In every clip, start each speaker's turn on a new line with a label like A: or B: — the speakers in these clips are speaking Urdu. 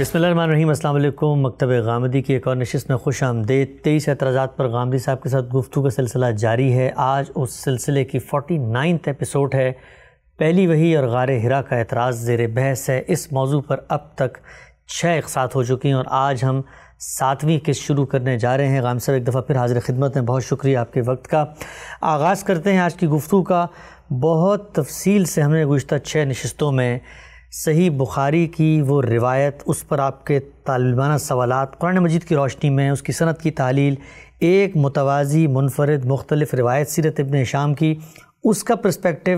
A: بسم اللہ الرحمن الرحیم، السلام علیکم، مکتب غامدی کی ایک اور نشست میں خوش آمدید۔ تیئیس اعتراضات پر غامدی صاحب کے ساتھ گفتگو کا سلسلہ جاری ہے۔ آج اس سلسلے کی فورٹی نائنتھ ایپیسوڈ ہے۔ پہلی وہی اور غار ہرا کا اعتراض زیر بحث ہے۔ اس موضوع پر اب تک چھ اقساط ہو چکی ہیں اور آج ہم ساتویں قسط شروع کرنے جا رہے ہیں۔ غام صاحب، ایک دفعہ پھر حاضر خدمت ہیں بہت شکریہ آپ کے وقت کا۔ آغاز کرتے ہیں آج کی گفتگو کا۔ بہت تفصیل سے ہم نے گزشتہ چھ نشستوں میں صحیح بخاری کی وہ روایت، اس پر آپ کے طالبانہ سوالات، قرآن مجید کی روشنی میں اس کی صنعت کی تحلیل، ایک متوازی، منفرد، مختلف روایت سیرت ابن شام کی، اس کا پرسپیکٹو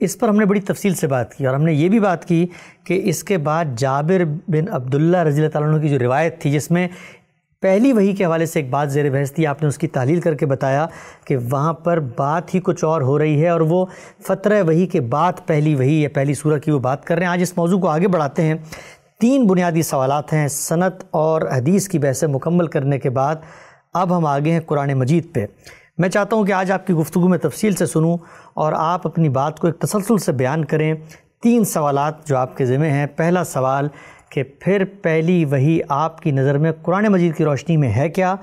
A: اس پر ہم نے بڑی تفصیل سے بات کی اور ہم نے یہ بھی بات کی کہ اس کے بعد جابر بن عبداللہ رضی اللہ تعالیٰ عنہ کی جو روایت تھی جس میں پہلی وہی کے حوالے سے ایک بات زیر بحث تھی، آپ نے اس کی تحلیل کر کے بتایا کہ وہاں پر بات ہی کچھ اور ہو رہی ہے اور وہ فترہ وہی کے بعد پہلی وہی یا پہلی سورہ کی وہ بات کر رہے ہیں۔ آج اس موضوع کو آگے بڑھاتے ہیں۔ تین بنیادی سوالات ہیں صنعت اور حدیث کی بحث مکمل کرنے کے بعد۔ اب ہم آگے ہیں قرآن مجید پہ۔ میں چاہتا ہوں کہ آج آپ کی گفتگو میں تفصیل سے سنوں اور آپ اپنی بات کو ایک تسلسل سے بیان کریں۔ تین سوالات جو آپ کے ذمہ ہیں۔ پہلا سوال کہ پھر پہلی وہی آپ کی نظر میں قرآن مجید کی روشنی میں ہے کیا؟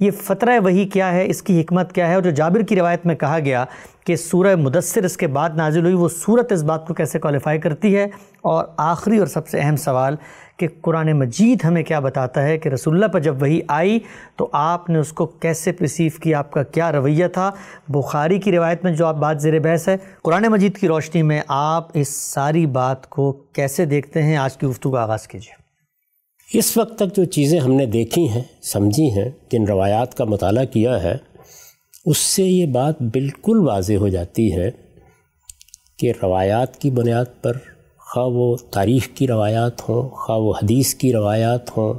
A: یہ فترہ وہی کیا ہے؟ اس کی حکمت کیا ہے؟ اور جو جابر کی روایت میں کہا گیا کہ سورہ مدثر اس کے بعد نازل ہوئی، وہ صورت اس بات کو کیسے کوالیفائی کرتی ہے؟ اور آخری اور سب سے اہم سوال کہ قرآن مجید ہمیں کیا بتاتا ہے کہ رسول اللہ پر جب وہی آئی تو آپ نے اس کو کیسے پرسیو کیا؟ آپ کا کیا رویہ تھا؟ بخاری کی روایت میں جو آپ بات زیر بحث ہے، قرآن مجید کی روشنی میں آپ اس ساری بات کو کیسے دیکھتے ہیں؟ آج کی گفتگو کا آغاز کیجیے۔
B: اس وقت تک جو چیزیں ہم نے دیکھی ہیں، سمجھی ہیں، جن روایات کا مطالعہ کیا ہے، اس سے یہ بات بالکل واضح ہو جاتی ہے کہ روایات کی بنیاد پر خواہ وہ تاریخ کی روایات ہوں، خواہ وہ حدیث کی روایات ہوں،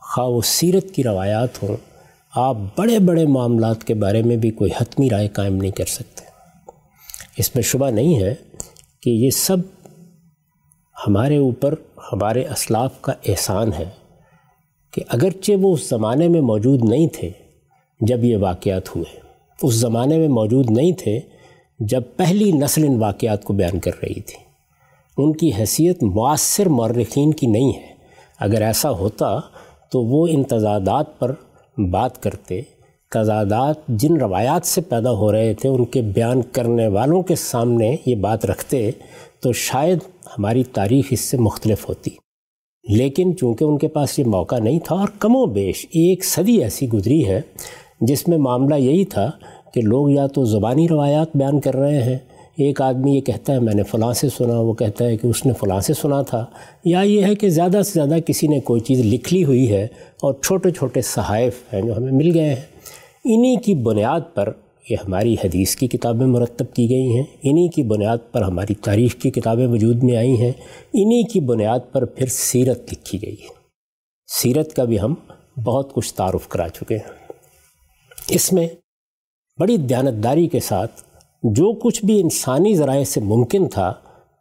B: خواہ وہ سیرت کی روایات ہوں، آپ بڑے بڑے معاملات کے بارے میں بھی کوئی حتمی رائے قائم نہیں کر سکتے۔ اس میں شبہ نہیں ہے کہ یہ سب ہمارے اوپر، ہمارے اسلاف کا احسان ہے کہ اگرچہ وہ اس زمانے میں موجود نہیں تھے جب یہ واقعات ہوئے، اس زمانے میں موجود نہیں تھے جب پہلی نسل ان واقعات کو بیان کر رہی تھی۔ ان کی حیثیت مؤثر مورخین کی نہیں ہے۔ اگر ایسا ہوتا تو وہ ان تضادات پر بات کرتے۔ تضادات جن روایات سے پیدا ہو رہے تھے، ان کے بیان کرنے والوں کے سامنے یہ بات رکھتے تو شاید ہماری تاریخ اس سے مختلف ہوتی۔ لیکن چونکہ ان کے پاس یہ موقع نہیں تھا اور کم و بیش ایک صدی ایسی گزری ہے، جس میں معاملہ یہی تھا کہ لوگ یا تو زبانی روایات بیان کر رہے ہیں ایک آدمی یہ کہتا ہے، میں نے فلاں سے سنا، وہ کہتا ہے کہ اس نے فلاں سے سنا تھا۔ یا یہ ہے کہ زیادہ سے زیادہ کسی نے کوئی چیز لکھ لی ہوئی ہے اور چھوٹے چھوٹے صحائف ہیں جو ہمیں مل گئے ہیں۔ انہی کی بنیاد پر یہ ہماری حدیث کی کتابیں مرتب کی گئی ہیں۔ انہی کی بنیاد پر ہماری تاریخ کی کتابیں وجود میں آئی ہیں۔ انہی کی بنیاد پر پھر سیرت لکھی گئی ہے۔ سیرت کا بھی ہم بہت کچھ تعارف کرا چکے ہیں۔ اس میں بڑی دیانتداری کے ساتھ جو کچھ بھی انسانی ذرائع سے ممکن تھا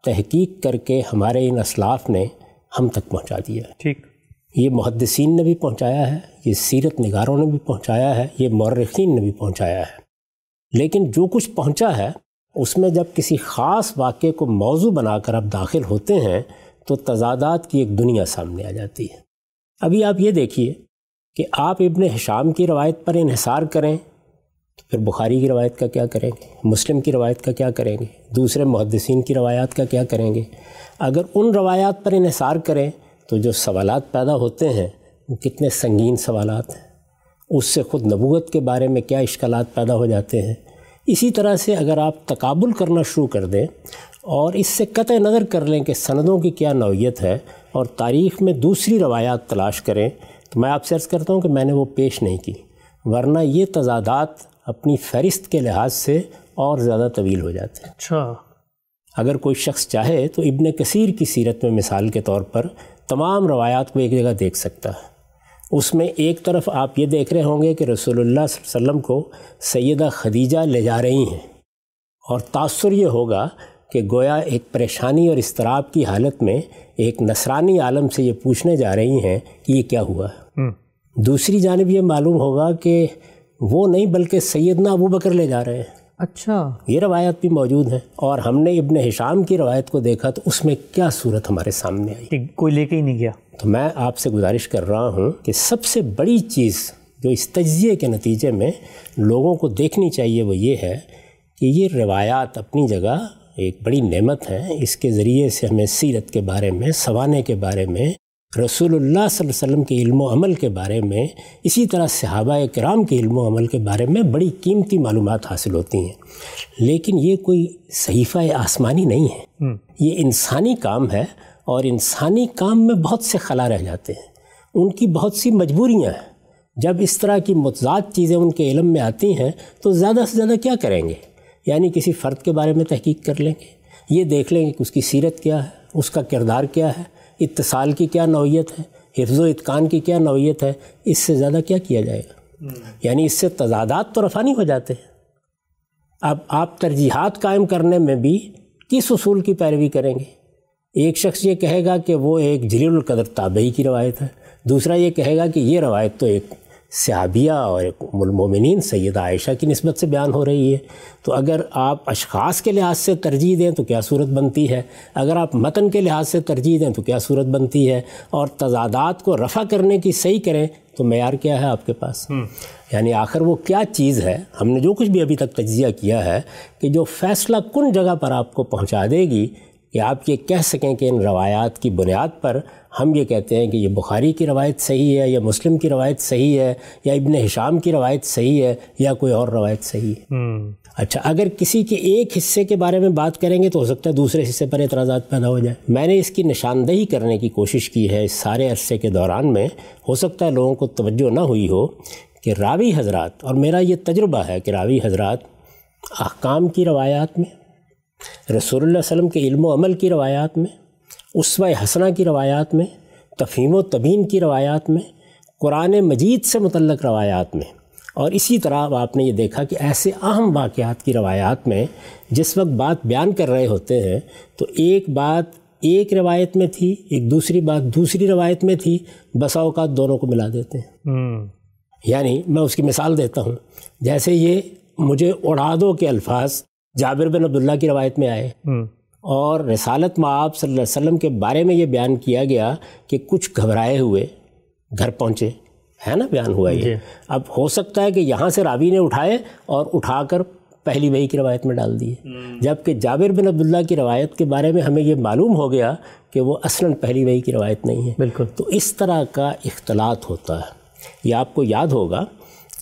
B: تحقیق کر کے ہمارے ان اسلاف نے ہم تک پہنچا دیا
A: ٹھیک۔
B: یہ محدثین نے بھی پہنچایا ہے یہ سیرت نگاروں نے بھی پہنچایا ہے یہ مورخین نے بھی پہنچایا ہے۔ لیکن جو کچھ پہنچا ہے اس میں جب کسی خاص واقعے کو موضوع بنا کر اب داخل ہوتے ہیں تو تضادات کی ایک دنیا سامنے آ جاتی ہے۔ ابھی آپ یہ دیکھیے کہ آپ ابن حشام کی روایت پر انحصار کریں پھر بخاری کی روایت کا کیا کریں گے؟ مسلم کی روایت کا کیا کریں گے؟ دوسرے محدثین کی روایات کا کیا کریں گے؟ اگر ان روایات پر انحصار کریں تو جو سوالات پیدا ہوتے ہیں، وہ کتنے سنگین سوالات ہیں۔ اس سے خود نبوت کے بارے میں کیا اشکالات پیدا ہو جاتے ہیں۔ اسی طرح سے اگر آپ تقابل کرنا شروع کر دیں اور اس سے قطع نظر کر لیں کہ سندوں کی کیا نوعیت ہے اور تاریخ میں دوسری روایات تلاش کریں، تو میں آپ سے عرض کرتا ہوں کہ میں نے وہ پیش نہیں کی۔ ورنہ یہ تضادات اپنی فہرست کے لحاظ سے اور زیادہ طویل ہو جاتے ہیں۔
A: اچھا۔
B: اگر کوئی شخص چاہے تو ابن کثیر کی سیرت میں مثال کے طور پر تمام روایات کو ایک جگہ دیکھ سکتا ہے۔ اس میں ایک طرف آپ یہ دیکھ رہے ہوں گے کہ رسول اللہ صلی اللہ علیہ وسلم کو سیدہ خدیجہ لے جا رہی ہیں۔ اور تاثر یہ ہوگا کہ گویا ایک پریشانی اور اضطراب کی حالت میں ایک نصرانی عالم سے یہ پوچھنے جا رہی ہیں کہ یہ کیا ہوا۔ ہے دوسری جانب یہ معلوم ہوگا کہ وہ نہیں بلکہ سیدنا ابو بکر لے جا رہے ہیں۔
A: اچھا۔
B: یہ روایت بھی موجود ہیں اور ہم نے ابن حشام کی روایت کو دیکھا تو اس میں کیا صورت ہمارے سامنے آئی۔
A: کوئی لے کے ہی نہیں گیا۔
B: تو میں آپ سے گزارش کر رہا ہوں کہ سب سے بڑی چیز جو اس تجزیے کے نتیجے میں لوگوں کو دیکھنی چاہیے وہ یہ ہے کہ یہ روایات اپنی جگہ ایک بڑی نعمت ہے اس کے ذریعے سے ہمیں سیرت کے بارے میں سوانے کے بارے میں رسول اللہ صلی اللہ علیہ وسلم کے علم و عمل کے بارے میں اسی طرح صحابہ کرام کے علم و عمل کے بارے میں بڑی قیمتی معلومات حاصل ہوتی ہیں۔ لیکن یہ کوئی صحیفہ آسمانی نہیں ہے۔ یہ انسانی کام ہے اور انسانی کام میں بہت سے خلا رہ جاتے ہیں۔ ان کی بہت سی مجبوریاں ہیں۔ جب اس طرح کی متضاد چیزیں ان کے علم میں آتی ہیں تو زیادہ سے زیادہ کیا کریں گے؟ یعنی کسی فرد کے بارے میں تحقیق کر لیں گے۔ یہ دیکھ لیں گے کہ اس کی سیرت کیا ہے اس کا کردار کیا ہے۔ اتصال کی کیا نوعیت ہے؟ حفظ و اتقان کی کیا نوعیت ہے؟ اس سے زیادہ کیا کیا جائے؟ گا یعنی اس سے تضادات تو رفانی ہو جاتے ہیں۔ اب آپ ترجیحات قائم کرنے میں بھی کس اصول کی پیروی کریں گے؟ ایک شخص یہ کہے گا کہ وہ ایک جلیل القدر تابعی کی روایت ہے دوسرا یہ کہے گا کہ یہ روایت تو ایک صحابیہ اور ایک المومنین سیدہ عائشہ کی نسبت سے بیان ہو رہی ہے۔ تو اگر آپ اشخاص کے لحاظ سے ترجیح دیں تو کیا صورت بنتی ہے؟ اگر آپ متن کے لحاظ سے ترجیح دیں تو کیا صورت بنتی ہے؟ اور تضادات کو رفع کرنے کی صحیح کریں تو معیار کیا ہے آپ کے پاس؟ یعنی آخر وہ کیا چیز ہے؟ ہم نے جو کچھ بھی ابھی تک تجزیہ کیا ہے کہ جو فیصلہ کن جگہ پر آپ کو پہنچا دے گی کہ آپ یہ کہہ سکیں کہ ان روایات کی بنیاد پر ہم یہ کہتے ہیں کہ یہ بخاری کی روایت صحیح ہے یا مسلم کی روایت صحیح ہے یا ابن حشام کی روایت صحیح ہے یا کوئی اور روایت صحیح ہے۔ اچھا اگر کسی کے ایک حصے کے بارے میں بات کریں گے تو ہو سکتا ہے دوسرے حصے پر اعتراضات پیدا ہو جائے میں نے اس کی نشاندہی کرنے کی کوشش کی ہے اس سارے عرصے کے دوران میں۔ ہو سکتا ہے لوگوں کو توجہ نہ ہوئی ہو کہ راوی حضرات اور میرا یہ تجربہ ہے کہ راوی حضرات احکام کی روایات میں رسول اللہ علیہ وسلم کے علم و عمل کی روایات میں اسوہ حسنہ کی روایات میں تفہیم و تبین کی روایات میں قرآن مجید سے متعلق روایات میں۔ اور اسی طرح آپ نے یہ دیکھا کہ ایسے اہم واقعات کی روایات میں جس وقت بات بیان کر رہے ہوتے ہیں تو ایک بات ایک روایت میں تھی ایک دوسری بات دوسری روایت میں تھی بسا اوقات دونوں کو ملا دیتے ہیں۔ یعنی میں اس کی مثال دیتا ہوں۔ جیسے یہ مجھے اڑادوں کے الفاظ جابر بن عبداللہ کی روایت میں آئے۔ اور رسالت معاب صلی اللہ علیہ وسلم کے بارے میں یہ بیان کیا گیا کہ کچھ گھبرائے ہوئے گھر پہنچے۔ ہے نا؟ بیان ہوا یہ۔ جی۔ اب ہو سکتا ہے کہ یہاں سے راوی نے اٹھائے اور اٹھا کر پہلی وہی کی روایت میں ڈال دیے جبکہ جابر بن عبداللہ کی روایت کے بارے میں ہمیں یہ معلوم ہو گیا کہ وہ اصلاً پہلی وہی کی روایت نہیں ہے۔ بالکل۔ تو اس طرح کا اختلاط ہوتا ہے۔ یہ آپ کو یاد ہوگا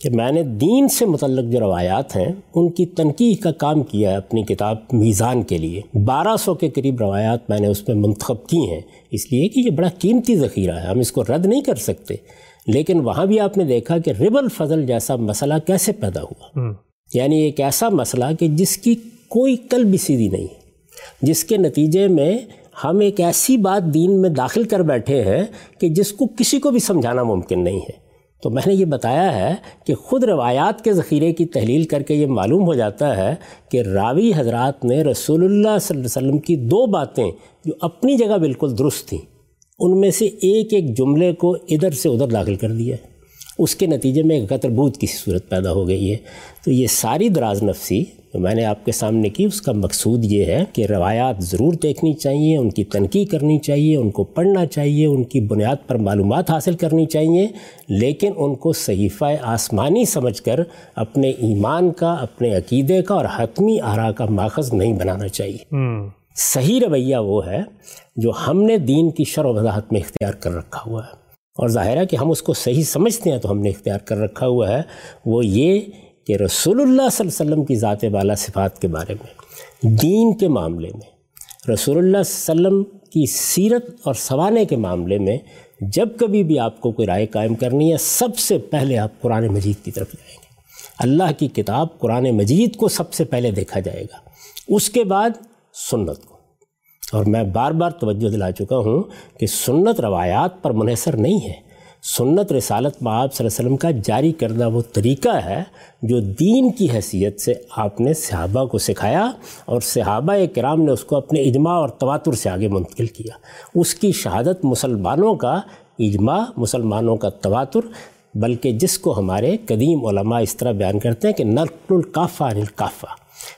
B: کہ میں نے دین سے متعلق جو روایات ہیں ان کی تنقید کا کام کیا ہے اپنی کتاب میزان کے لیے۔ بارہ سو کے قریب روایات میں نے اس میں منتخب کی ہیں۔ اس لیے کہ یہ بڑا قیمتی ذخیرہ ہے ہم اس کو رد نہیں کر سکتے۔ لیکن وہاں بھی آپ نے دیکھا کہ رب الفضل جیسا مسئلہ کیسے پیدا ہوا۔ یعنی ایک ایسا مسئلہ کہ جس کی کوئی کل بھی سیدھی نہیں جس کے نتیجے میں ہم ایک ایسی بات دین میں داخل کر بیٹھے ہیں کہ جس کو کسی کو بھی سمجھانا ممکن نہیں ہے۔ تو میں نے یہ بتایا ہے کہ خود روایات کے ذخیرے کی تحلیل کر کے یہ معلوم ہو جاتا ہے کہ راوی حضرات نے رسول اللہ صلی اللہ علیہ وسلم کی دو باتیں جو اپنی جگہ بالکل درست تھیں، ان میں سے ایک ایک جملے کو ادھر سے ادھر داخل کر دیا ہے۔ اس کے نتیجے میں ایک قطر بود کی صورت پیدا ہو گئی ہے۔ تو یہ ساری دراز نفسی جو میں نے آپ کے سامنے کی اس کا مقصود یہ ہے کہ روایات ضرور دیکھنی چاہیے ان کی تنقید کرنی چاہیے ان کو پڑھنا چاہیے ان کی بنیاد پر معلومات حاصل کرنی چاہیے لیکن ان کو صحیفہ آسمانی سمجھ کر اپنے ایمان کا اپنے عقیدے کا اور حتمی آرا کا ماخذ نہیں بنانا چاہیے۔ صحیح رویہ وہ ہے جو ہم نے دین کی شر و وضاحت میں اختیار کر رکھا ہوا ہے۔ اور ظاہر ہے کہ ہم اس کو صحیح سمجھتے ہیں تو ہم نے اختیار کر رکھا ہوا ہے۔ وہ یہ کہ رسول اللہ صلی اللہ علیہ وسلم کی ذات بالا صفات کے بارے میں، دین کے معاملے میں، رسول اللہ صلی اللہ علیہ وسلم کی سیرت اور سوانے کے معاملے میں جب کبھی بھی آپ کو کوئی رائے قائم کرنی ہے، سب سے پہلے آپ قرآن مجید کی طرف جائیں گے۔ اللہ کی کتاب قرآن مجید کو سب سے پہلے دیکھا جائے گا، اس کے بعد سنت کو۔ اور میں بار بار توجہ دلا چکا ہوں کہ سنت روایات پر منحصر نہیں ہے۔ سنت رسالت معاب صلی اللہ علیہ وسلم کا جاری کردہ وہ طریقہ ہے جو دین کی حیثیت سے آپ نے صحابہ کو سکھایا اور صحابہ کرام نے اس کو اپنے اجماع اور تواتر سے آگے منتقل کیا۔ اس کی شہادت مسلمانوں کا، اجماع مسلمانوں کا تواتر بلکہ جس کو ہمارے قدیم علماء اس طرح بیان کرتے ہیں کہ نقل القافہ عن القافہ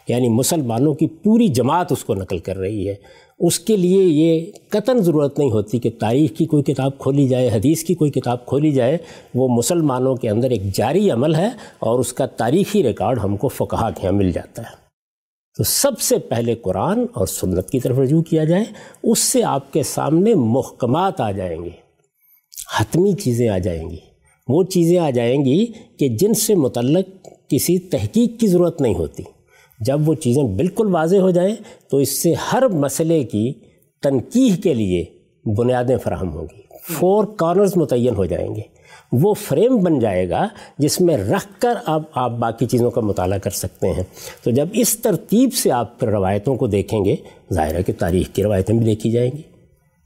B: یعنی مسلمانوں کی پوری جماعت اس کو نقل کر رہی ہے۔ اس کے لیے یہ قطن ضرورت نہیں ہوتی کہ تاریخ کی کوئی کتاب کھولی جائے، حدیث کی کوئی کتاب کھولی جائے۔ وہ مسلمانوں کے اندر ایک جاری عمل ہے اور اس کا تاریخی ریکارڈ ہم کو فقہ کے یہاں مل جاتا ہے۔ تو سب سے پہلے قرآن اور سنت کی طرف رجوع کیا جائے، اس سے آپ کے سامنے محکمات آ جائیں گے، حتمی چیزیں آ جائیں گی۔ وہ چیزیں آ جائیں گی کہ جن سے متعلق کسی تحقیق کی ضرورت نہیں ہوتی۔ جب وہ چیزیں بالکل واضح ہو جائیں تو اس سے ہر مسئلے کی تنقید کے لیے بنیادیں فراہم ہوں گی۔ فور کارنرز متعین ہو جائیں گے۔ وہ فریم بن جائے گا جس میں رکھ کر اب آپ باقی چیزوں کا مطالعہ کر سکتے ہیں۔ تو جب اس ترتیب سے آپ پھر روایتوں کو دیکھیں گے، ظاہر ہے کہ تاریخ کی روایتیں بھی دیکھی جائیں گی۔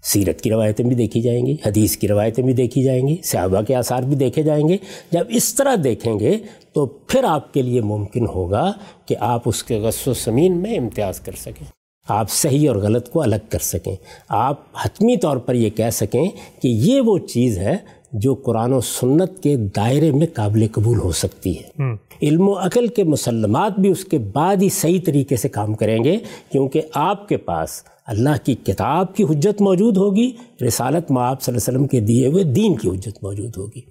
B: سیرت کی روایتیں بھی دیکھی جائیں گی حدیث کی روایتیں بھی دیکھی جائیں گی صحابہ کے آثار بھی دیکھے جائیں گے۔ جب اس طرح دیکھیں گے تو پھر آپ کے لیے ممکن ہوگا کہ آپ اس کے غص و سمین میں امتیاز کر سکیں۔ آپ صحیح اور غلط کو الگ کر سکیں۔ آپ حتمی طور پر یہ کہہ سکیں کہ یہ وہ چیز ہے جو قرآن و سنت کے دائرے میں قابل قبول ہو سکتی ہے۔ علم و عقل کے مسلمات بھی اس کے بعد ہی صحیح طریقے سے کام کریں گے کیونکہ آپ کے پاس اللہ کی کتاب کی حجت موجود ہوگی، رسالت معاب صلی اللہ علیہ وسلم کے دیے ہوئے دین کی حجت موجود ہوگی۔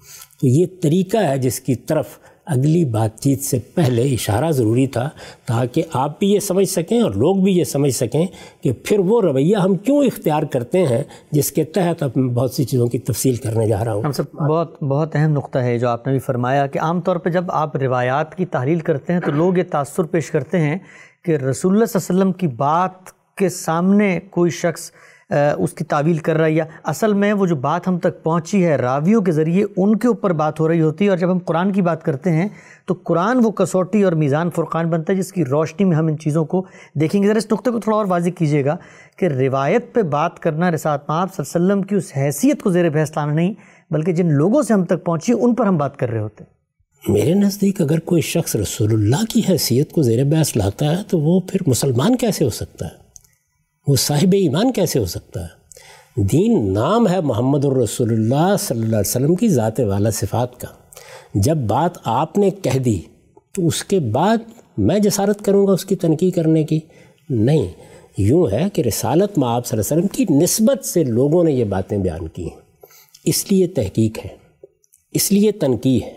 B: تو یہ طریقہ ہے جس کی طرف اگلی بات چیت سے پہلے اشارہ ضروری تھا تاکہ آپ بھی یہ سمجھ سکیں اور لوگ بھی یہ سمجھ سکیں کہ پھر وہ رویہ ہم کیوں اختیار کرتے ہیں جس کے تحت اب میں بہت سی چیزوں کی تفصیل کرنے جا رہا ہوں۔
A: ہم سب بہت بہت اہم نقطہ ہے جو آپ نے بھی فرمایا کہ عام طور پہ جب آپ روایات کی تحلیل کرتے ہیں تو لوگ یہ تاثر پیش کرتے ہیں کہ رسول اللہ صلی اللہ علیہ وسلم کی بات کے سامنے کوئی شخص اس کی تعویل کر رہا ہے یا اصل میں وہ جو بات ہم تک پہنچی ہے راویوں کے ذریعے ان کے اوپر بات ہو رہی ہوتی ہے اور جب ہم قرآن کی بات کرتے ہیں تو قرآن وہ کسوٹی اور میزان فرقان بنتا ہے جس کی روشنی میں ہم ان چیزوں کو دیکھیں گے۔ ذرا اس نقطے کو تھوڑا اور واضح کیجیے گا کہ روایت پہ بات کرنا رسات ماب صلی اللہ علیہ وسلم کی اس حیثیت کو زیر بحث لانا نہیں، بلکہ جن لوگوں سے ہم تک پہنچی ان پر ہم بات کر رہے ہوتے ہیں۔
B: میرے نزدیک اگر کوئی شخص رسول اللہ کی حیثیت کو زیر بحث لاتا ہے تو وہ پھر مسلمان کیسے ہو سکتا ہے؟ وہ صاحب ایمان کیسے ہو سکتا ہے؟ دین نام ہے محمد الرسول اللہ صلی اللہ علیہ وسلم کی ذات والا صفات کا۔ جب بات آپ نے کہہ دی، تو اس کے بعد میں جسارت کروں گا اس کی تنقید کرنے کی؟ نہیں۔ یوں ہے کہ رسالت میں آپ صلی اللہ علیہ وسلم کی نسبت سے لوگوں نے یہ باتیں بیان کی ہیں۔ اس لیے تحقیق ہے، اس لیے تنقید ہے،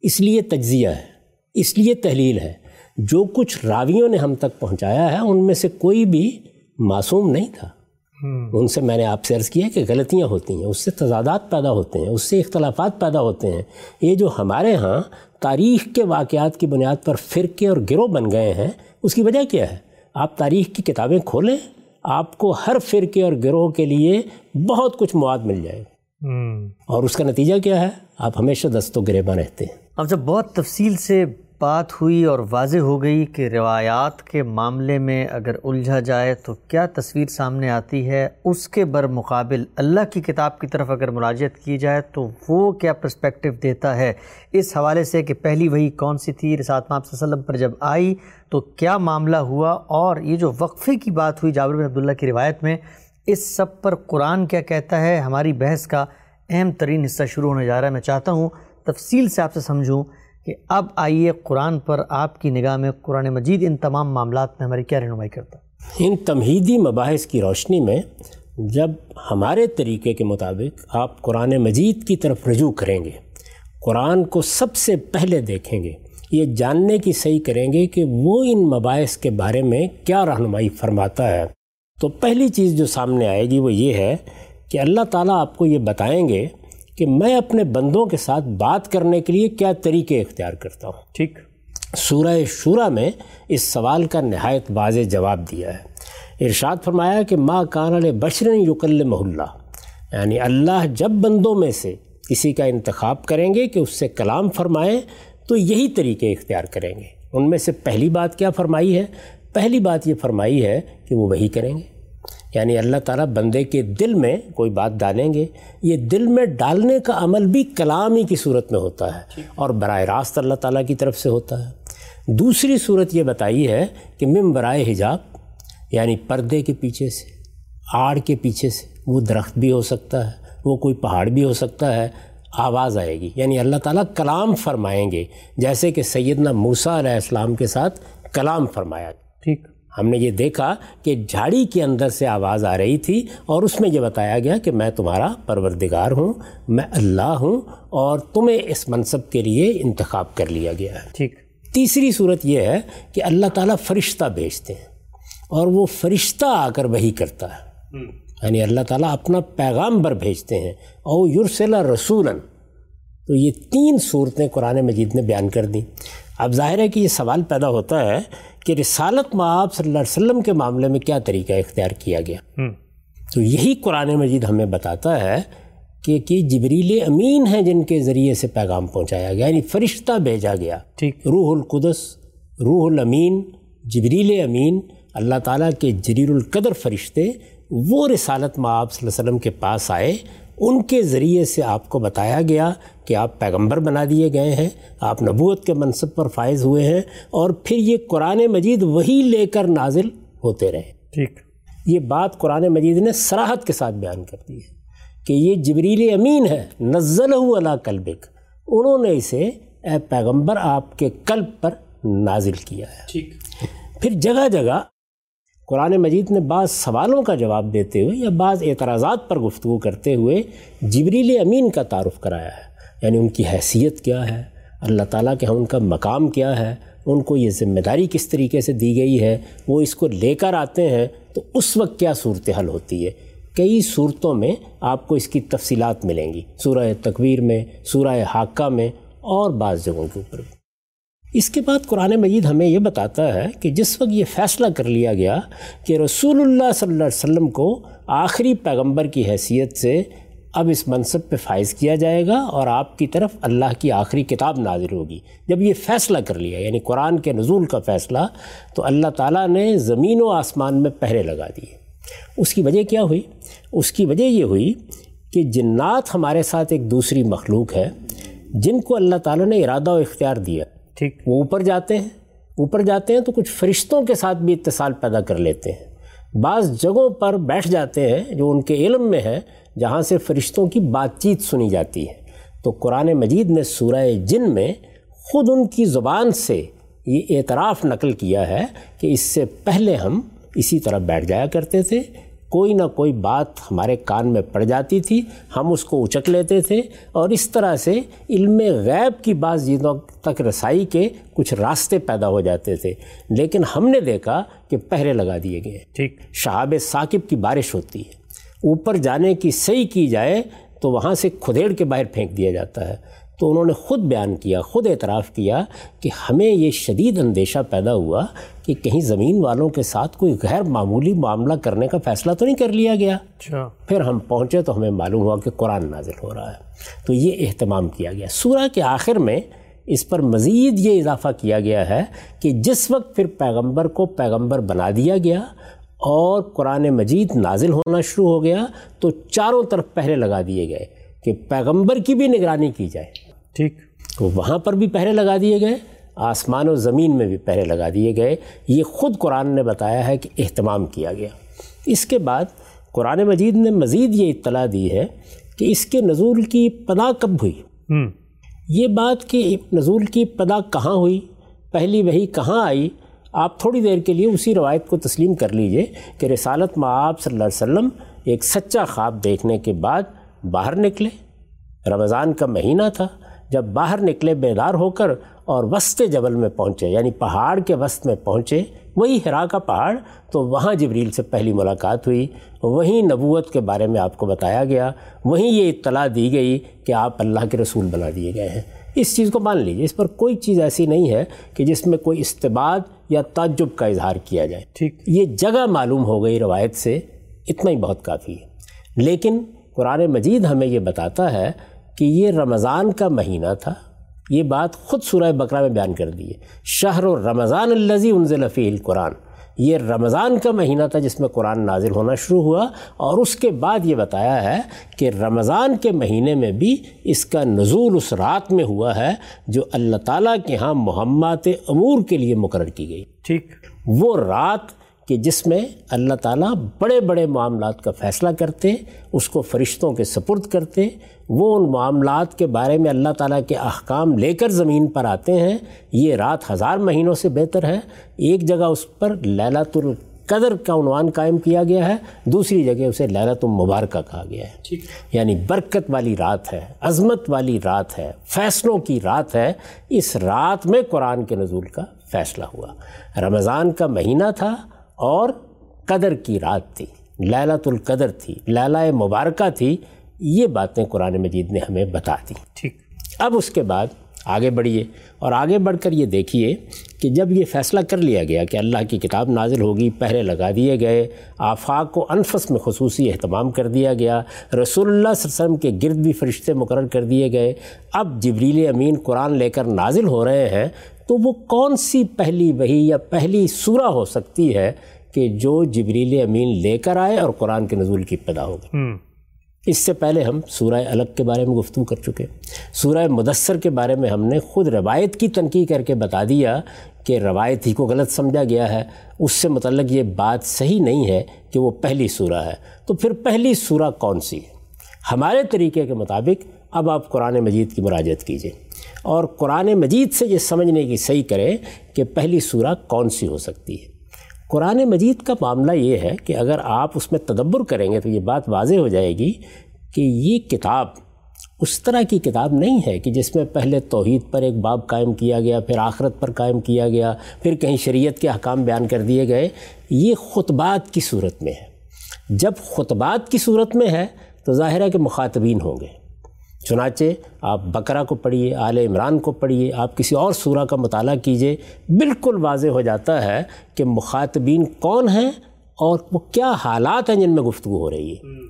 B: اس لیے تجزیہ ہے، اس لیے تحلیل ہے۔ جو کچھ راویوں نے ہم تک پہنچایا ہے، ان میں سے کوئی بھی معصوم نہیں تھا۔ ان سے میں نے آپ سے عرض کیا کہ غلطیاں ہوتی ہیں اس سے تضادات پیدا ہوتے ہیں اس سے اختلافات پیدا ہوتے ہیں۔ یہ جو ہمارے ہاں تاریخ کے واقعات کی بنیاد پر فرقے اور گروہ بن گئے ہیں اس کی وجہ کیا ہے؟ آپ تاریخ کی کتابیں کھولیں آپ کو ہر فرقے اور گروہ کے لیے بہت کچھ مواد مل جائے۔ اور اس کا نتیجہ کیا ہے؟ آپ ہمیشہ دست و گریباں رہتے ہیں۔
A: اب جب بہت تفصیل سے بات ہوئی اور واضح ہو گئی کہ روایات کے معاملے میں اگر الجھا جائے تو کیا تصویر سامنے آتی ہے؟ اس کے برمقابل اللہ کی کتاب کی طرف اگر مراجعت کی جائے تو وہ کیا پرسپیکٹو دیتا ہے؟ اس حوالے سے کہ پہلی وہی کون سی تھی رسات ماب صلی اللہ علیہ وسلم پر جب آئی تو کیا معاملہ ہوا؟ اور یہ جو وقفے کی بات ہوئی جابر بن عبداللہ کی روایت میں، اس سب پر قرآن کیا کہتا ہے؟ ہماری بحث کا اہم ترین حصہ شروع ہونے جا رہا ہے۔ میں چاہتا ہوں تفصیل سے آپ سے سمجھوں کہ اب آئیے قرآن پر آپ کی نگاہ میں قرآن مجید ان تمام معاملات میں ہماری کیا رہنمائی کرتا
B: ان تمہیدی مباحث کی روشنی میں جب ہمارے طریقے کے مطابق آپ قرآن مجید کی طرف رجوع کریں گے، قرآن کو سب سے پہلے دیکھیں گے، یہ جاننے کی صحیح کریں گے کہ وہ ان مباحث کے بارے میں کیا رہنمائی فرماتا ہے۔ تو پہلی چیز جو سامنے آئے گی وہ یہ ہے کہ اللہ تعالیٰ آپ کو یہ بتائیں گے کہ میں اپنے بندوں کے ساتھ بات کرنے کے لیے کیا طریقے اختیار کرتا ہوں؟
A: ٹھیک۔
B: سورہ شورہ میں اس سوال کا نہایت واضح جواب دیا ہے۔ ارشاد فرمایا کہ ماں کان بشر یقل محلہ یعنی اللہ جب بندوں میں سے کسی کا انتخاب کریں گے کہ اس سے کلام فرمائیں تو یہی طریقے اختیار کریں گے۔ ان میں سے پہلی بات کیا فرمائی ہے؟ پہلی بات یہ فرمائی ہے کہ وہ وہی کریں گے۔ یعنی اللہ تعالیٰ بندے کے دل میں کوئی بات ڈالیں گے، یہ دل میں ڈالنے کا عمل بھی کلام ہی کی صورت میں ہوتا ہے اور براہ راست اللہ تعالیٰ کی طرف سے ہوتا ہے۔ دوسری صورت یہ بتائی ہے کہ مم برائے حجاب یعنی پردے کے پیچھے سے، آڑ کے پیچھے سے، وہ درخت بھی ہو سکتا ہے، وہ کوئی پہاڑ بھی ہو سکتا ہے، آواز آئے گی۔ یعنی اللہ تعالیٰ کلام فرمائیں گے، جیسے کہ سیدنا موسیٰ علیہ السلام کے ساتھ کلام فرمایا
A: ٹھیک۔
B: ہم نے یہ دیکھا کہ جھاڑی کے اندر سے آواز آ رہی تھی اور اس میں یہ بتایا گیا کہ میں تمہارا پروردگار ہوں میں اللہ ہوں اور تمہیں اس منصب کے لیے انتخاب کر لیا گیا ہے۔
A: ٹھیک۔
B: تیسری صورت یہ ہے کہ اللہ تعالیٰ فرشتہ بھیجتے ہیں اور وہ فرشتہ آ کر وہی کرتا ہے۔ یعنی اللہ تعالیٰ اپنا پیغام بر بھیجتے ہیں۔ او یورسلا رسولاً۔ تو یہ تین صورتیں قرآن مجید نے بیان کر دیں۔ اب ظاہر ہے کہ یہ سوال پیدا ہوتا ہے کہ رسالت معاب صلی اللہ علیہ وسلم کے معاملے میں کیا طریقہ اختیار کیا گیا؟ تو یہی قرآن مجید ہمیں بتاتا ہے کہ کہ جبریل امین ہیں جن کے ذریعے سے پیغام پہنچایا گیا یعنی فرشتہ بھیجا گیا۔
A: ٹھیک۔
B: روح القدس روح الامین جبریل امین اللہ تعالیٰ کے جریر القدر فرشتے وہ رسالت معاب صلی اللہ علیہ وسلم کے پاس آئے ان کے ذریعے سے آپ کو بتایا گیا کہ آپ پیغمبر بنا دیے گئے ہیں آپ نبوت کے منصب پر فائز ہوئے ہیں اور پھر یہ قرآن مجید وہی لے کر نازل ہوتے رہے۔
A: ٹھیک۔
B: یہ بات قرآن مجید نے سراحت کے ساتھ بیان کر دی ہے کہ یہ جبریل امین ہے نزل اللہ قلبک۔ انہوں نے اسے اے پیغمبر آپ کے قلب پر نازل کیا ہے۔
A: ٹھیک۔
B: پھر جگہ جگہ قرآن مجید نے بعض سوالوں کا جواب دیتے ہوئے یا بعض اعتراضات پر گفتگو کرتے ہوئے جبریل امین کا تعارف کرایا ہے۔ یعنی ان کی حیثیت کیا ہے؟ اللہ تعالیٰ کے ہاں ان کا مقام کیا ہے؟ ان کو یہ ذمہ داری کس طریقے سے دی گئی ہے؟ وہ اس کو لے کر آتے ہیں تو اس وقت کیا صورتحال ہوتی ہے؟ کئی صورتوں میں آپ کو اس کی تفصیلات ملیں گی۔ سورہ تکویر میں، سورہ حاقہ میں اور بعض جگہوں کے اوپر بھی۔ اس کے بعد قرآن مجید ہمیں یہ بتاتا ہے کہ جس وقت یہ فیصلہ کر لیا گیا کہ رسول اللہ صلی اللہ علیہ وسلم کو آخری پیغمبر کی حیثیت سے اب اس منصب پہ فائز کیا جائے گا اور آپ کی طرف اللہ کی آخری کتاب نازل ہوگی۔ جب یہ فیصلہ کر لیا یعنی قرآن کے نزول کا فیصلہ، تو اللہ تعالیٰ نے زمین و آسمان میں پہرے لگا دیے۔ اس کی وجہ کیا ہوئی؟ اس کی وجہ یہ ہوئی کہ جنات ہمارے ساتھ ایک دوسری مخلوق ہے، جن کو اللہ تعالیٰ نے ارادہ و اختیار دیا۔
A: ٹھیک؟
B: وہ اوپر جاتے ہیں۔ اوپر جاتے ہیں تو کچھ فرشتوں کے ساتھ بھی اتصال پیدا کر لیتے ہیں۔ بعض جگہوں پر بیٹھ جاتے ہیں جو ان کے علم میں ہے جہاں سے فرشتوں کی بات چیت سنی جاتی ہے۔ تو قرآن مجید نے سورہ جن میں خود ان کی زبان سے یہ اعتراف نقل کیا ہے کہ اس سے پہلے ہم اسی طرح بیٹھ جایا کرتے تھے۔ کوئی نہ کوئی بات ہمارے کان میں پڑ جاتی تھی ہم اس کو اچک لیتے تھے اور اس طرح سے علم غیب کی بعض چیزوں تک رسائی کے کچھ راستے پیدا ہو جاتے تھے۔ لیکن ہم نے دیکھا کہ پہرے لگا دیے گئے۔
A: ٹھیک۔
B: شہاب ثاقب کی بارش ہوتی ہے۔ اوپر جانے کی صحیح کی جائے تو وہاں سے کھدیڑ کے باہر پھینک دیا جاتا ہے۔ تو انہوں نے خود بیان کیا خود اعتراف کیا کہ ہمیں یہ شدید اندیشہ پیدا ہوا کہ کہیں زمین والوں کے ساتھ کوئی غیر معمولی معاملہ کرنے کا فیصلہ تو نہیں کر لیا گیا۔
A: اچھا۔
B: پھر ہم پہنچے تو ہمیں معلوم ہوا کہ قرآن نازل ہو رہا ہے۔ تو یہ اہتمام کیا گیا۔ سورہ کے آخر میں اس پر مزید یہ اضافہ کیا گیا ہے کہ جس وقت پھر پیغمبر کو پیغمبر بنا دیا گیا اور قرآن مجید نازل ہونا شروع ہو گیا تو چاروں طرف پہرے لگا دیے گئے کہ پیغمبر کی بھی نگرانی کی جائے۔
A: ٹھیک۔
B: تو وہاں پر بھی پہرے لگا دیے گئے آسمان و زمین میں بھی پہرے لگا دیے گئے۔ یہ خود قرآن نے بتایا ہے کہ اہتمام کیا گیا۔ اس کے بعد قرآن مجید نے مزید یہ اطلاع دی ہے کہ اس کے نزول کی پدا کب ہوئی۔ یہ بات کہ نزول کی پدا کہاں ہوئی پہلی وہی کہاں آئی آپ تھوڑی دیر کے لیے اسی روایت کو تسلیم کر لیجیے کہ رسالت معاب صلی اللہ علیہ وسلم ایک سچا خواب دیکھنے کے بعد باہر نکلے۔ رمضان کا مہینہ تھا۔ جب باہر نکلے بیدار ہو کر اور وسط جبل میں پہنچے یعنی پہاڑ کے وسط میں پہنچے وہی ہرا کا پہاڑ تو وہاں جبریل سے پہلی ملاقات ہوئی۔ وہیں نبوت کے بارے میں آپ کو بتایا گیا۔ وہیں یہ اطلاع دی گئی کہ آپ اللہ کے رسول بنا دیے گئے ہیں۔ اس چیز کو مان لیجیے اس پر کوئی چیز ایسی نہیں ہے کہ جس میں کوئی استباد یا تعجب کا اظہار کیا جائے۔
A: ٹھیک۔
B: یہ جگہ معلوم ہو گئی روایت سے اتنا ہی بہت کافی ہے۔ لیکن قرآن مجید ہمیں یہ بتاتا ہے کہ یہ رمضان کا مہینہ تھا یہ بات خود سورہ بقرہ میں بیان کر دی ہے۔ شہر و رمضان الزی انزل فی القرآن یہ رمضان کا مہینہ تھا جس میں قرآن نازل ہونا شروع ہوا اور اس کے بعد یہ بتایا ہے کہ رمضان کے مہینے میں بھی اس کا نزول اس رات میں ہوا ہے جو اللہ تعالیٰ کے ہاں محمد امور کے لیے مقرر کی گئی۔
A: ٹھیک۔
B: وہ رات کہ جس میں اللہ تعالیٰ بڑے بڑے معاملات کا فیصلہ کرتے اس کو فرشتوں کے سپرد کرتے وہ ان معاملات کے بارے میں اللہ تعالیٰ کے احکام لے کر زمین پر آتے ہیں یہ رات ہزار مہینوں سے بہتر ہے۔ ایک جگہ اس پر للت القدر کا عنوان قائم کیا گیا ہے دوسری جگہ اسے للت المبارکہ کہا گیا ہے۔ یعنی برکت والی رات ہے عظمت والی رات ہے فیصلوں کی رات ہے۔ اس رات میں قرآن کے نزول کا فیصلہ ہوا۔ رمضان کا مہینہ تھا اور قدر کی رات تھی۔ للت القدر تھی لالہ مبارکہ تھی یہ باتیں قرآن مجید نے ہمیں بتا دی۔
A: ٹھیک۔
B: اب اس کے بعد آگے بڑھیے اور آگے بڑھ کر یہ دیکھیے کہ جب یہ فیصلہ کر لیا گیا کہ اللہ کی کتاب نازل ہوگی پہرے لگا دیے گئے آفاق کو انفس میں خصوصی اہتمام کر دیا گیا رسول اللہ صلی اللہ علیہ وسلم کے گرد بھی فرشتے مقرر کر دیے گئے اب جبریل امین قرآن لے کر نازل ہو رہے ہیں تو وہ کون سی پہلی وہی یا پہلی سورہ ہو سکتی ہے کہ جو جبریل امین لے کر آئے اور قرآن کے نزول کی پیدا ہو گئی؟ اس سے پہلے ہم سورہ الگ کے بارے میں گفتگو کر چکے سورہ مدثر کے بارے میں ہم نے خود روایت کی تنقید کر کے بتا دیا کہ روایت ہی کو غلط سمجھا گیا ہے۔ اس سے متعلق یہ بات صحیح نہیں ہے کہ وہ پہلی سورہ ہے۔ تو پھر پہلی سورہ کون سی ہے؟ ہمارے طریقے کے مطابق اب آپ قرآن مجید کی مراجعت کیجیے۔ اور قرآن مجید سے یہ سمجھنے کی صحیح کریں کہ پہلی سورہ کون سی ہو سکتی ہے؟ قرآن مجید کا معاملہ یہ ہے کہ اگر آپ اس میں تدبر کریں گے تو یہ بات واضح ہو جائے گی کہ یہ کتاب اس طرح کی کتاب نہیں ہے کہ جس میں پہلے توحید پر ایک باب قائم کیا گیا، پھر آخرت پر قائم کیا گیا، پھر کہیں شریعت کے احکام بیان کر دیے گئے۔ یہ خطبات کی صورت میں ہے۔ جب خطبات کی صورت میں ہے تو ظاہر ہے کہ مخاطبین ہوں گے۔ چنانچہ آپ بکرا کو پڑھیے آل عمران کو پڑھیے آپ کسی اور سورہ کا مطالعہ کیجیے بالکل واضح ہو جاتا ہے کہ مخاطبین کون ہیں اور وہ کیا حالات ہیں جن میں گفتگو ہو رہی ہے۔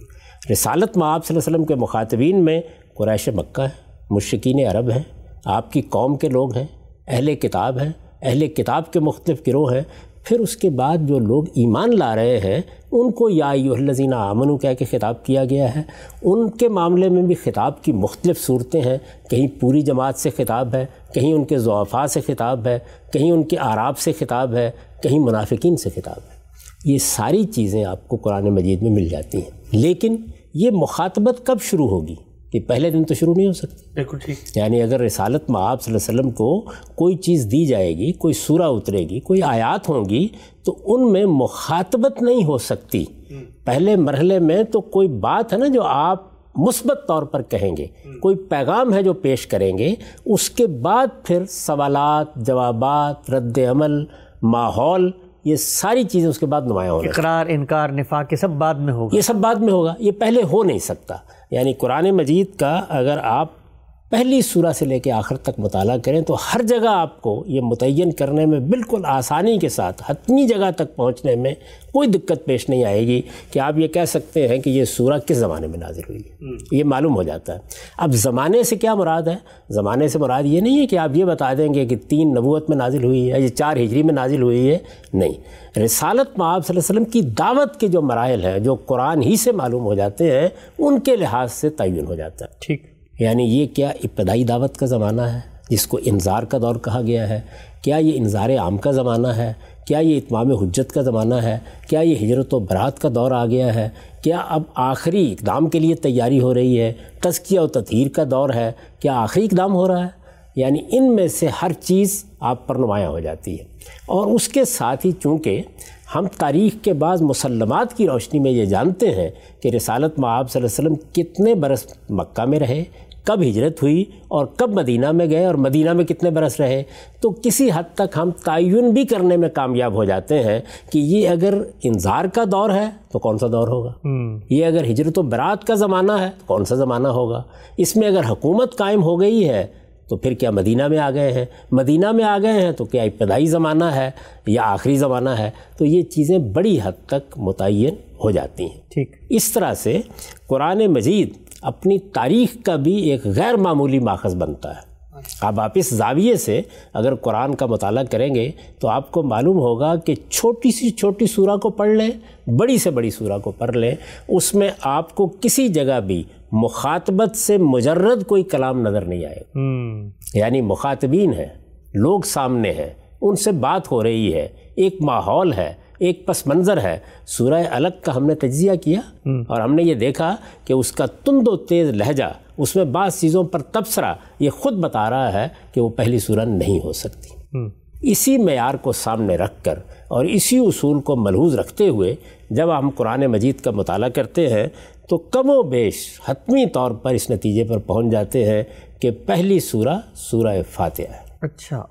B: رسالت میں آپ صلی اللہ علیہ وسلم کے مخاطبین میں قریش مکہ ہے مشکین عرب ہیں آپ کی قوم کے لوگ ہیں اہل کتاب ہیں اہل کتاب کے مختلف گروہ ہیں پھر اس کے بعد جو لوگ ایمان لا رہے ہیں، ان کو یا الزینہ آمنو، کہہ کے خطاب کیا گیا ہے۔ ان کے معاملے میں بھی خطاب کی مختلف صورتیں ہیں۔ کہیں پوری جماعت سے خطاب ہے، کہیں ان کے ضعفاء سے خطاب ہے، کہیں ان کے آراب سے خطاب ہے، کہیں منافقین سے خطاب ہے۔ یہ ساری چیزیں آپ کو قرآن مجید میں مل جاتی ہیں۔ لیکن یہ مخاطبت کب شروع ہوگی؟ کہ پہلے دن تو شروع نہیں ہو سکتی۔
A: بالکل ٹھیک۔
B: یعنی اگر رسالت میں آپ صلی اللہ علیہ وسلم کو کوئی چیز دی جائے گی کوئی سورہ اترے گی کوئی آیات ہوں گی تو ان میں مخاطبت نہیں ہو سکتی۔ پہلے مرحلے میں تو کوئی بات ہے نا جو آپ مثبت طور پر کہیں گے۔ کوئی پیغام ہے جو پیش کریں گے اس کے بعد پھر سوالات جوابات رد عمل ماحول یہ ساری چیزیں اس کے بعد نمایاں ہوں
A: اقرار انکار نفاق یہ سب بعد میں ہوگا۔
B: یہ سب بعد میں ہوگا۔ یہ پہلے ہو نہیں سکتا۔ یعنی قرآن مجید کا اگر آپ پہلی سورہ سے لے کے آخر تک مطالعہ کریں تو ہر جگہ آپ کو یہ متعین کرنے میں بالکل آسانی کے ساتھ حتمی جگہ تک پہنچنے میں کوئی دقت پیش نہیں آئے گی کہ آپ یہ کہہ سکتے ہیں کہ یہ سورہ کس زمانے میں نازل ہوئی ہے۔ یہ معلوم ہو جاتا ہے۔ اب زمانے سے کیا مراد ہے؟ زمانے سے مراد یہ نہیں ہے کہ آپ یہ بتا دیں گے کہ تین نبوت میں نازل ہوئی ہے یہ چار ہجری میں نازل ہوئی ہے۔ نہیں۔ رسالت میں آپ صلی اللہ علیہ وسلم کی دعوت کے جو مراحل ہیں جو قرآن ہی سے معلوم ہو جاتے ہیں ان کے لحاظ سے تعین ہو جاتا ہے۔
A: ٹھیک۔
B: یعنی یہ کیا ابتدائی دعوت کا زمانہ ہے جس کو انظار کا دور کہا گیا ہے؟ کیا یہ انظار عام کا زمانہ ہے؟ کیا یہ اتمام حجت کا زمانہ ہے؟ کیا یہ ہجرت و برات کا دور آ گیا ہے؟ کیا اب آخری اقدام کے لیے تیاری ہو رہی ہے؟ تزکیہ و تطہیر کا دور ہے؟ کیا آخری اقدام ہو رہا ہے؟ یعنی ان میں سے ہر چیز آپ پر نمایاں ہو جاتی ہے۔ اور اس کے ساتھ ہی چونکہ ہم تاریخ کے بعض مسلمات کی روشنی میں یہ جانتے ہیں کہ رسالت میں آپ صلی اللہ علیہ وسلم کتنے برس مکہ میں رہے کب ہجرت ہوئی اور کب مدینہ میں گئے اور مدینہ میں کتنے برس رہے تو کسی حد تک ہم تعین بھی کرنے میں کامیاب ہو جاتے ہیں کہ یہ اگر انظار کا دور ہے تو کون سا دور ہوگا؟ یہ اگر ہجرت و برات کا زمانہ ہے تو کون سا زمانہ ہوگا؟ اس میں اگر حکومت قائم ہو گئی ہے تو پھر کیا مدینہ میں آ گئے ہیں؟ مدینہ میں آ گئے ہیں تو کیا ابتدائی زمانہ ہے یا آخری زمانہ ہے؟ تو یہ چیزیں بڑی حد تک متعین ہو جاتی ہیں۔
A: ٹھیک۔
B: اس طرح سے قرآن مجید اپنی تاریخ کا بھی ایک غیر معمولی ماخذ بنتا ہے۔ اب آپ اس زاویے سے اگر قرآن کا مطالعہ کریں گے تو آپ کو معلوم ہوگا کہ چھوٹی سی چھوٹی سورہ کو پڑھ لیں بڑی سے بڑی سورہ کو پڑھ لیں اس میں آپ کو کسی جگہ بھی مخاطبت سے مجرد کوئی کلام نظر نہیں آئے۔ یعنی مخاطبین ہیں لوگ سامنے ہیں ان سے بات ہو رہی ہے ایک ماحول ہے ایک پس منظر ہے۔ سورہ الگ کا ہم نے تجزیہ کیا اور ہم نے یہ دیکھا کہ اس کا تند و تیز لہجہ اس میں بعض چیزوں پر تبصرہ یہ خود بتا رہا ہے کہ وہ پہلی سورہ نہیں ہو سکتی۔ اسی معیار کو سامنے رکھ کر اور اسی اصول کو ملحوظ رکھتے ہوئے جب ہم قرآن مجید کا مطالعہ کرتے ہیں تو کم و بیش حتمی طور پر اس نتیجے پر پہنچ جاتے ہیں کہ پہلی سورہ سورہ فاتحہ ہے۔
A: اچھا۔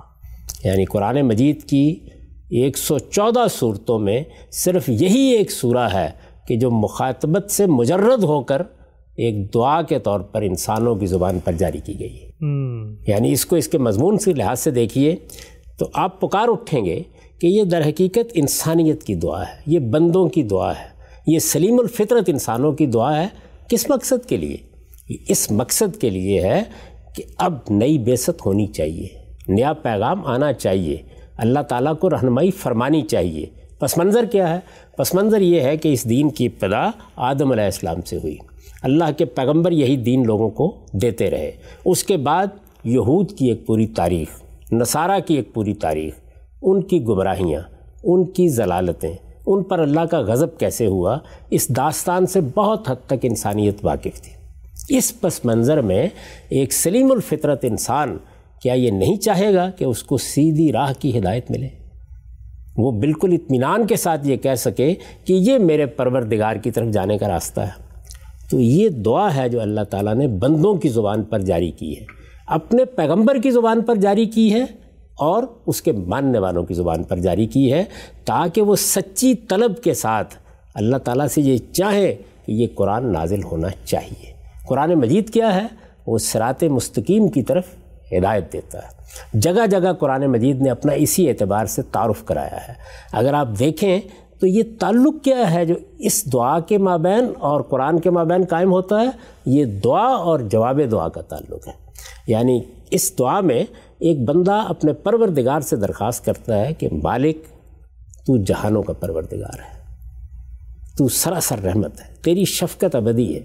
B: یعنی قرآن مجید کی ایک سو چودہ صورتوں میں صرف یہی ایک سورہ ہے کہ جو مخاطبت سے مجرد ہو کر ایک دعا کے طور پر انسانوں کی زبان پر جاری کی گئی ہے۔ یعنی اس کو اس کے مضمون سے لحاظ سے دیکھیے تو آپ پکار اٹھیں گے کہ یہ در حقیقت انسانیت کی دعا ہے یہ بندوں کی دعا ہے یہ سلیم الفطرت انسانوں کی دعا ہے۔ کس مقصد کے لیے؟ اس مقصد کے لیے ہے کہ اب نئی بیست ہونی چاہیے نیا پیغام آنا چاہیے۔ اللہ تعالیٰ کو رہنمائی فرمانی چاہیے۔ پس منظر کیا ہے؟ پس منظر یہ ہے کہ اس دین کی ابتدا آدم علیہ السلام سے ہوئی۔ اللہ کے پیغمبر یہی دین لوگوں کو دیتے رہے۔ اس کے بعد یہود کی ایک پوری تاریخ، نصارہ کی ایک پوری تاریخ، ان کی گمراہیاں، ان کی ضلالتیں، ان پر اللہ کا غضب کیسے ہوا؟ اس داستان سے بہت حد تک انسانیت واقف تھی۔ اس پس منظر میں ایک سلیم الفطرت انسان کیا یہ نہیں چاہے گا کہ اس کو سیدھی راہ کی ہدایت ملے؟ وہ بالکل اطمینان کے ساتھ یہ کہہ سکے کہ یہ میرے پروردگار کی طرف جانے کا راستہ ہے۔ تو یہ دعا ہے جو اللہ تعالیٰ نے بندوں کی زبان پر جاری کی ہے۔ اپنے پیغمبر کی زبان پر جاری کی ہے اور اس کے ماننے والوں کی زبان پر جاری کی ہے تاکہ وہ سچی طلب کے ساتھ اللہ تعالیٰ سے یہ چاہے کہ یہ قرآن نازل ہونا چاہیے۔ قرآن مجید کیا ہے؟ وہ سرات مستقیم کی طرف ہدایت دیتا ہے۔ جگہ جگہ قرآن مجید نے اپنا اسی اعتبار سے تعارف کرایا ہے۔ اگر آپ دیکھیں تو یہ تعلق کیا ہے جو اس دعا کے مابین اور قرآن کے مابین قائم ہوتا ہے، یہ دعا اور جواب دعا کا تعلق ہے۔ یعنی اس دعا میں ایک بندہ اپنے پروردگار سے درخواست کرتا ہے کہ مالک، تو جہانوں کا پروردگار ہے۔ تو سراسر رحمت ہے۔ تیری شفقت ابدی ہے۔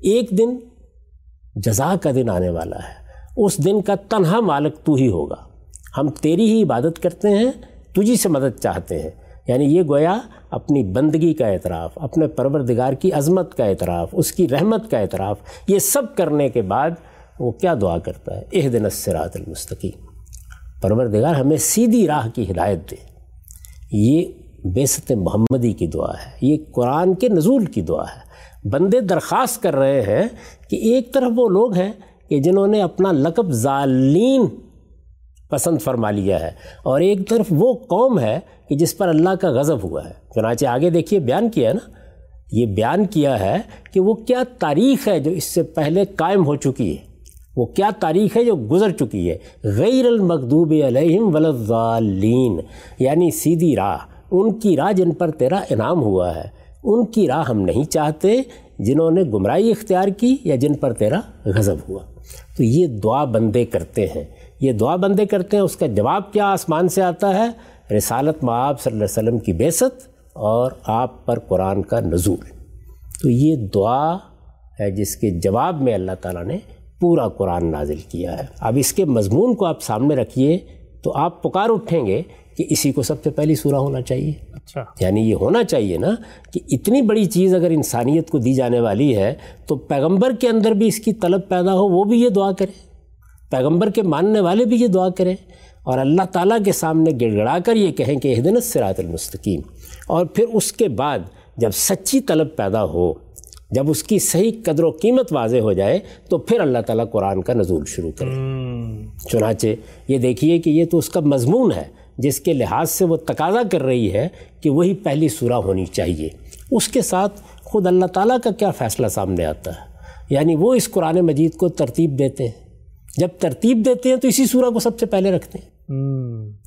B: ایک دن جزا کا دن آنے والا ہے۔ اس دن کا تنہا مالک تو ہی ہوگا۔ ہم تیری ہی عبادت کرتے ہیں، تجھی سے مدد چاہتے ہیں۔ یعنی یہ گویا اپنی بندگی کا اعتراف، اپنے پروردگار کی عظمت کا اعتراف، اس کی رحمت کا اعتراف، یہ سب کرنے کے بعد وہ کیا دعا کرتا ہے؟ اح دن اسرات المستقیم۔ پروردگار ہمیں سیدھی راہ کی ہدایت دے۔ یہ بیست محمدی کی دعا ہے، یہ قرآن کے نزول کی دعا ہے۔ بندے درخواست کر رہے ہیں کہ ایک طرف وہ لوگ ہیں کہ جنہوں نے اپنا لقب ظالین پسند فرما لیا ہے۔ اور ایک طرف وہ قوم ہے کہ جس پر اللہ کا غضب ہوا ہے۔ چنانچہ آگے دیکھیے، بیان کیا ہے نا۔ یہ بیان کیا ہے کہ وہ کیا تاریخ ہے جو اس سے پہلے قائم ہو چکی ہے۔ وہ کیا تاریخ ہے جو گزر چکی ہے۔ غیر المقدوب علیہم ولضالین یعنی سیدھی راہ۔ ان کی راہ جن پر تیرا انعام ہوا ہے، ان کی راہ ہم نہیں چاہتے جنہوں نے گمراہی اختیار کی یا جن پر تیرا غضب ہوا۔ تو یہ دعا بندے کرتے ہیں۔ یہ دعا بندے کرتے ہیں، اس کا جواب کیا آسمان سے آتا ہے؟ رسالت معاب صلی اللہ علیہ وسلم کی بیست اور آپ پر قرآن کا نزول۔ تو یہ دعا ہے جس کے جواب میں اللہ تعالیٰ نے پورا قرآن نازل کیا ہے۔ اب اس کے مضمون کو آپ سامنے رکھیے تو آپ پکار اٹھیں گے کہ اسی کو سب سے پہلی سورہ ہونا چاہیے۔ اچھا۔ یعنی یہ ہونا چاہیے نا کہ اتنی بڑی چیز اگر انسانیت کو دی جانے والی ہے تو پیغمبر کے اندر بھی اس کی طلب پیدا ہو وہ بھی یہ دعا کرے۔ پیغمبر کے ماننے والے بھی یہ دعا کریں اور اللہ تعالیٰ کے سامنے گڑ گڑا کر یہ کہیں کہ اہدن سرات المستقیم۔ اور پھر اس کے بعد جب سچی طلب پیدا ہو جب اس کی صحیح قدر و قیمت واضح ہو جائے تو پھر اللہ تعالیٰ قرآن کا نزول شروع کرے۔ چنانچہ یہ دیکھیے کہ یہ تو اس کا مضمون ہے۔ جس کے لحاظ سے وہ تقاضا کر رہی ہے کہ وہی پہلی سورہ ہونی چاہیے۔ اس کے ساتھ خود اللہ تعالیٰ کا کیا فیصلہ سامنے آتا ہے؟ یعنی وہ اس قرآن مجید کو ترتیب دیتے ہیں۔ جب ترتیب دیتے ہیں تو اسی سورہ کو سب سے پہلے رکھتے ہیں۔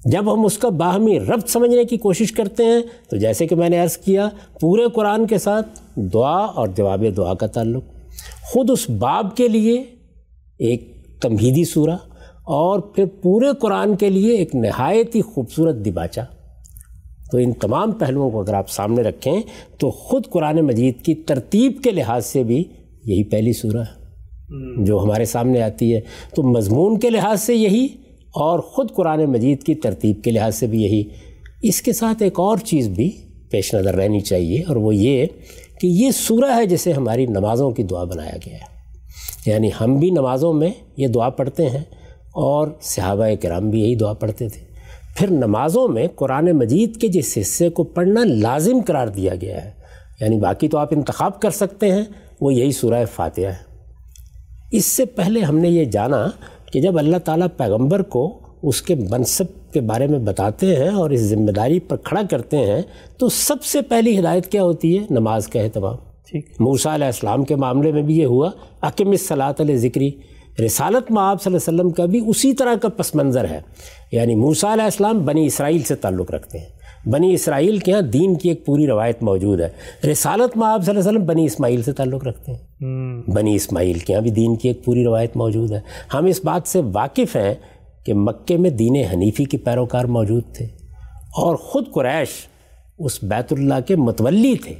B: جب ہم اس کا باہمی ربط سمجھنے کی کوشش کرتے ہیں تو جیسے کہ میں نے عرض کیا پورے قرآن کے ساتھ دعا اور جواب دعا کا تعلق۔ خود اس باب کے لیے ایک تمہیدی سورہ اور پھر پورے قرآن کے لیے ایک نہایت ہی خوبصورت دباچہ تو ان تمام پہلوؤں کو اگر آپ سامنے رکھیں تو خود قرآن مجید کی ترتیب کے لحاظ سے بھی یہی پہلی سورہ ہے۔ جو ہمارے سامنے آتی ہے۔ تو مضمون کے لحاظ سے یہی اور خود قرآن مجید کی ترتیب کے لحاظ سے بھی یہی۔ اس کے ساتھ ایک اور چیز بھی پیش نظر رہنی چاہیے اور وہ یہ کہ یہ سورہ ہے جسے ہماری نمازوں کی دعا بنایا گیا ہے۔ یعنی ہم بھی نمازوں میں یہ دعا پڑھتے ہیں۔ اور صحابہ کرام بھی یہی دعا پڑھتے تھے۔ پھر نمازوں میں قرآن مجید کے جس حصے کو پڑھنا لازم قرار دیا گیا ہے یعنی باقی تو آپ انتخاب کر سکتے ہیں وہ یہی سورہ فاتحہ ہے۔ اس سے پہلے ہم نے یہ جانا کہ جب اللہ تعالیٰ پیغمبر کو اس کے منصب کے بارے میں بتاتے ہیں اور اس ذمہ داری پر کھڑا کرتے ہیں تو سب سے پہلی ہدایت کیا ہوتی ہے؟ نماز کا اہتمام۔ ٹھیک۔ موسیٰ علیہ السلام کے معاملے میں بھی یہ ہوا۔ اکم صلاحت علیہ ذکری۔ رسالت میں آپ صلی اللہ علیہ وسلم کا بھی اسی طرح کا پس منظر ہے۔ یعنی موسیٰ علیہ السلام بنی اسرائیل سے تعلق رکھتے ہیں۔ بنی اسرائیل کے ہاں دین کی ایک پوری روایت موجود ہے۔ رسالت میں آپ صلی اللہ علیہ وسلم بنی اسماعیل سے تعلق رکھتے ہیں۔ بنی اسماعیل کے ہاں بھی دین کی ایک پوری روایت موجود ہے۔ ہم اس بات سے واقف ہیں کہ مکے میں دین حنیفی کے پیروکار موجود تھے اور خود قریش اس بیت اللہ کے متولی تھے۔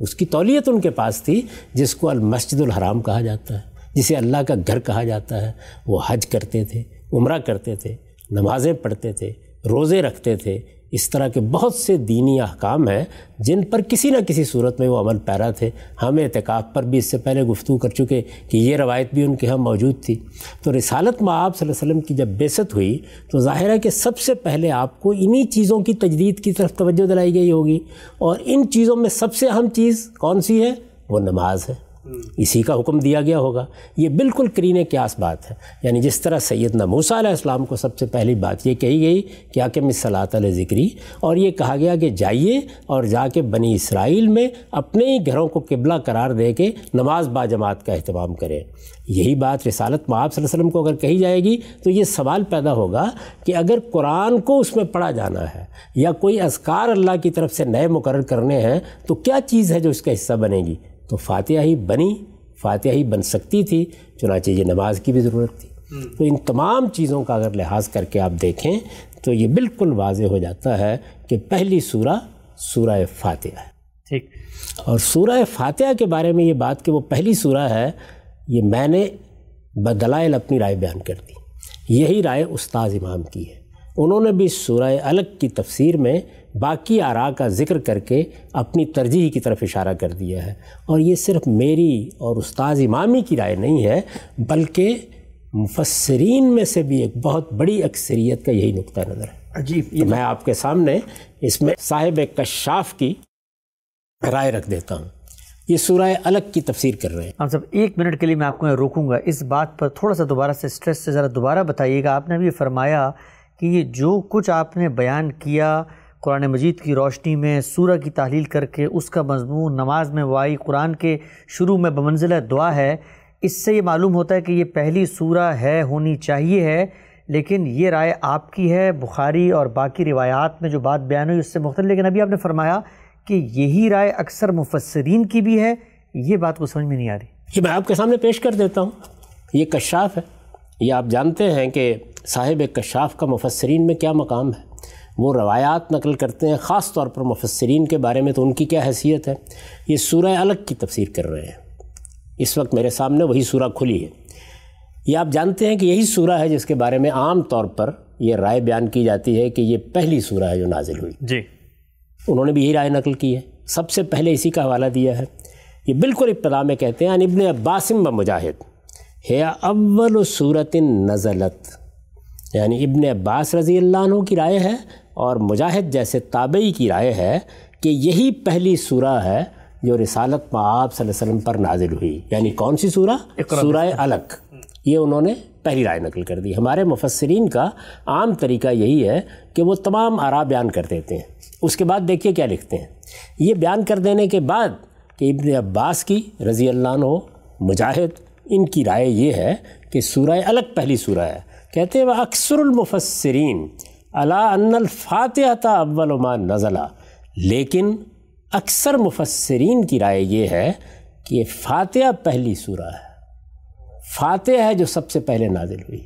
B: اس کی تولیت ان کے پاس تھی جس کو المسجد الحرام کہا جاتا ہے۔ جسے اللہ کا گھر کہا جاتا ہے، وہ حج کرتے تھے، عمرہ کرتے تھے، نمازیں پڑھتے تھے، روزے رکھتے تھے۔ اس طرح کے بہت سے دینی احکام ہیں جن پر کسی نہ کسی صورت میں وہ عمل پیرا تھے۔ ہم اعتکاف پر بھی اس سے پہلے گفتگو کر چکے کہ یہ روایت بھی ان کے ہاں موجود تھی۔ تو رسالت میں آپ صلی اللہ علیہ وسلم کی جب بیست ہوئی، تو ظاہر ہے کہ سب سے پہلے آپ کو انہی چیزوں کی تجدید کی طرف توجہ دلائی گئی ہوگی۔ اور ان چیزوں میں سب سے اہم چیز کون سی ہے؟ وہ نماز ہے۔ اسی کا حکم دیا گیا ہوگا۔ یہ بالکل کرین کیاس بات ہے۔ یعنی جس طرح سیدنا موسیٰ علیہ السلام کو سب سے پہلی بات یہ کہی گئی کہ آ کے صلاحت علیہ ذکری اور یہ کہا گیا کہ جائیے اور جا کے بنی اسرائیل میں اپنے ہی گھروں کو قبلہ قرار دے کے نماز با جماعت کا اہتمام کریں یہی بات رسالت معاب صلی اللہ علیہ وسلم کو اگر کہی جائے گی تو یہ سوال پیدا ہوگا کہ اگر قرآن کو اس میں پڑھا جانا ہے یا کوئی اذکار اللہ کی طرف سے نئے مقرر کرنے ہیں تو کیا چیز ہے جو اس کا حصہ بنے گی؟ تو فاتحہ ہی بنی فاتحہ ہی بن سکتی تھی چنانچہ یہ نماز کی بھی ضرورت تھی۔ تو ان تمام چیزوں کا اگر لحاظ کر کے آپ دیکھیں تو یہ بالکل واضح ہو جاتا ہے کہ پہلی سورہ سورہ فاتحہ ہے۔ ٹھیک۔ اور سورہ فاتحہ کے بارے میں یہ بات کہ وہ پہلی سورہ ہے یہ میں نے بدلائل اپنی رائے بیان کر دی۔ یہی رائے استاذ امام کی ہے۔ انہوں نے بھی سورہ الگ کی تفسیر میں باقی آراء کا ذکر کر کے اپنی ترجیح کی طرف اشارہ کر دیا ہے۔ اور یہ صرف میری اور استاذ امامی کی رائے نہیں ہے بلکہ مفسرین میں سے بھی ایک بہت بڑی اکثریت کا یہی نقطہ نظر ہے۔ عجیب میں آپ کے سامنے اس میں صاحب کشاف کی رائے رکھ دیتا ہوں۔ یہ سورہ الگ کی تفسیر کر رہے ہیں۔
A: ہم سب ایک منٹ کے لیے میں آپ کو روکوں گا۔ اس بات پر تھوڑا سا دوبارہ سے اسٹریس سے ذرا دوبارہ بتائیے گا۔ آپ نے بھی فرمایا کہ یہ جو کچھ آپ نے بیان کیا قرآن مجید کی روشنی میں سورہ کی تحلیل کر کے اس کا مضمون نماز میں وائی قرآن کے شروع میں بمنزلہ دعا ہے۔ اس سے یہ معلوم ہوتا ہے کہ یہ پہلی سورہ ہے، ہونی چاہیے ہے، لیکن یہ رائے آپ کی ہے، بخاری اور باقی روایات میں جو بات بیان ہوئی اس سے مختلف۔ لیکن ابھی آپ نے فرمایا کہ یہی رائے اکثر مفسرین کی بھی ہے، یہ بات کو سمجھ میں نہیں آ رہی۔
B: یہ میں آپ کے سامنے پیش کر دیتا ہوں۔ یہ کشاف ہے۔ یہ آپ جانتے ہیں کہ صاحب کشاف کا مفسرین میں کیا مقام ہے۔ وہ روایات نقل کرتے ہیں خاص طور پر مفسرین کے بارے میں تو ان کی کیا حیثیت ہے؟ یہ سورہ الگ کی تفسیر کر رہے ہیں۔ اس وقت میرے سامنے وہی سورہ کھلی ہے۔ یہ آپ جانتے ہیں کہ یہی سورہ ہے جس کے بارے میں عام طور پر یہ رائے بیان کی جاتی ہے کہ یہ پہلی سورہ ہے جو نازل ہوئی۔
A: جی۔
B: انہوں نے بھی یہی رائے نقل کی ہے۔ سب سے پہلے اسی کا حوالہ دیا ہے۔ یہ بالکل ابتدا میں کہتے ہیں ابن عباسم و مجاہد ہے اول صورت نزلت یعنی ابن عباس رضی اللہ عنہ کی رائے ہے۔ اور مجاہد جیسے تابعی کی رائے ہے کہ یہی پہلی سورہ ہے جو رسالت میں آپ صلی اللہ علیہ وسلم پر نازل ہوئی۔ یعنی کون سی سورہ؟ سورہ الگ۔ یہ انہوں نے پہلی رائے نقل کر دی۔ ہمارے مفسرین کا عام طریقہ یہی ہے کہ وہ تمام آرا بیان کر دیتے ہیں۔ اس کے بعد دیکھیے کیا لکھتے ہیں۔ یہ بیان کر دینے کے بعد کہ ابن عباس کی رضی اللہ عنہ مجاہد ان کی رائے یہ ہے کہ سورہ الگ پہلی سورہ ہے۔ کہتے ہیں وہ اکثر المفسرین ان الفاتحہ اول ما نزلہ لیکن اکثر مفسرین کی رائے یہ ہے کہ فاتحہ پہلی سورہ ہے۔ فاتحہ ہے جو سب سے پہلے نازل ہوئی۔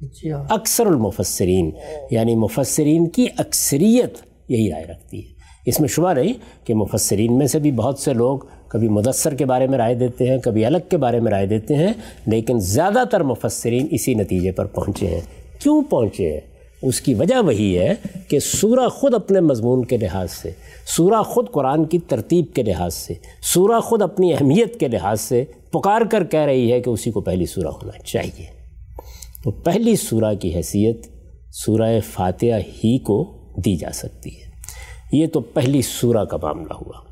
B: جی ہاں۔ اکثر المفسرین یعنی مفسرین کی اکثریت یہی رائے رکھتی ہے۔ اس میں شبہ نہیں کہ مفسرین میں سے بھی بہت سے لوگ کبھی مدثر کے بارے میں رائے دیتے ہیں کبھی الگ کے بارے میں رائے دیتے ہیں لیکن زیادہ تر مفسرین اسی نتیجے پر پہنچے ہیں۔ کیوں پہنچے ہیں؟ اس کی وجہ وہی ہے کہ سورہ خود اپنے مضمون کے لحاظ سے، سورہ خود قرآن کی ترتیب کے لحاظ سے، سورہ خود اپنی اہمیت کے لحاظ سے پکار کر کہہ رہی ہے کہ اسی کو پہلی سورہ ہونا چاہیے۔ تو پہلی سورہ کی حیثیت سورہ فاتحہ ہی کو دی جا سکتی ہے۔ یہ تو پہلی سورہ کا معاملہ ہوا۔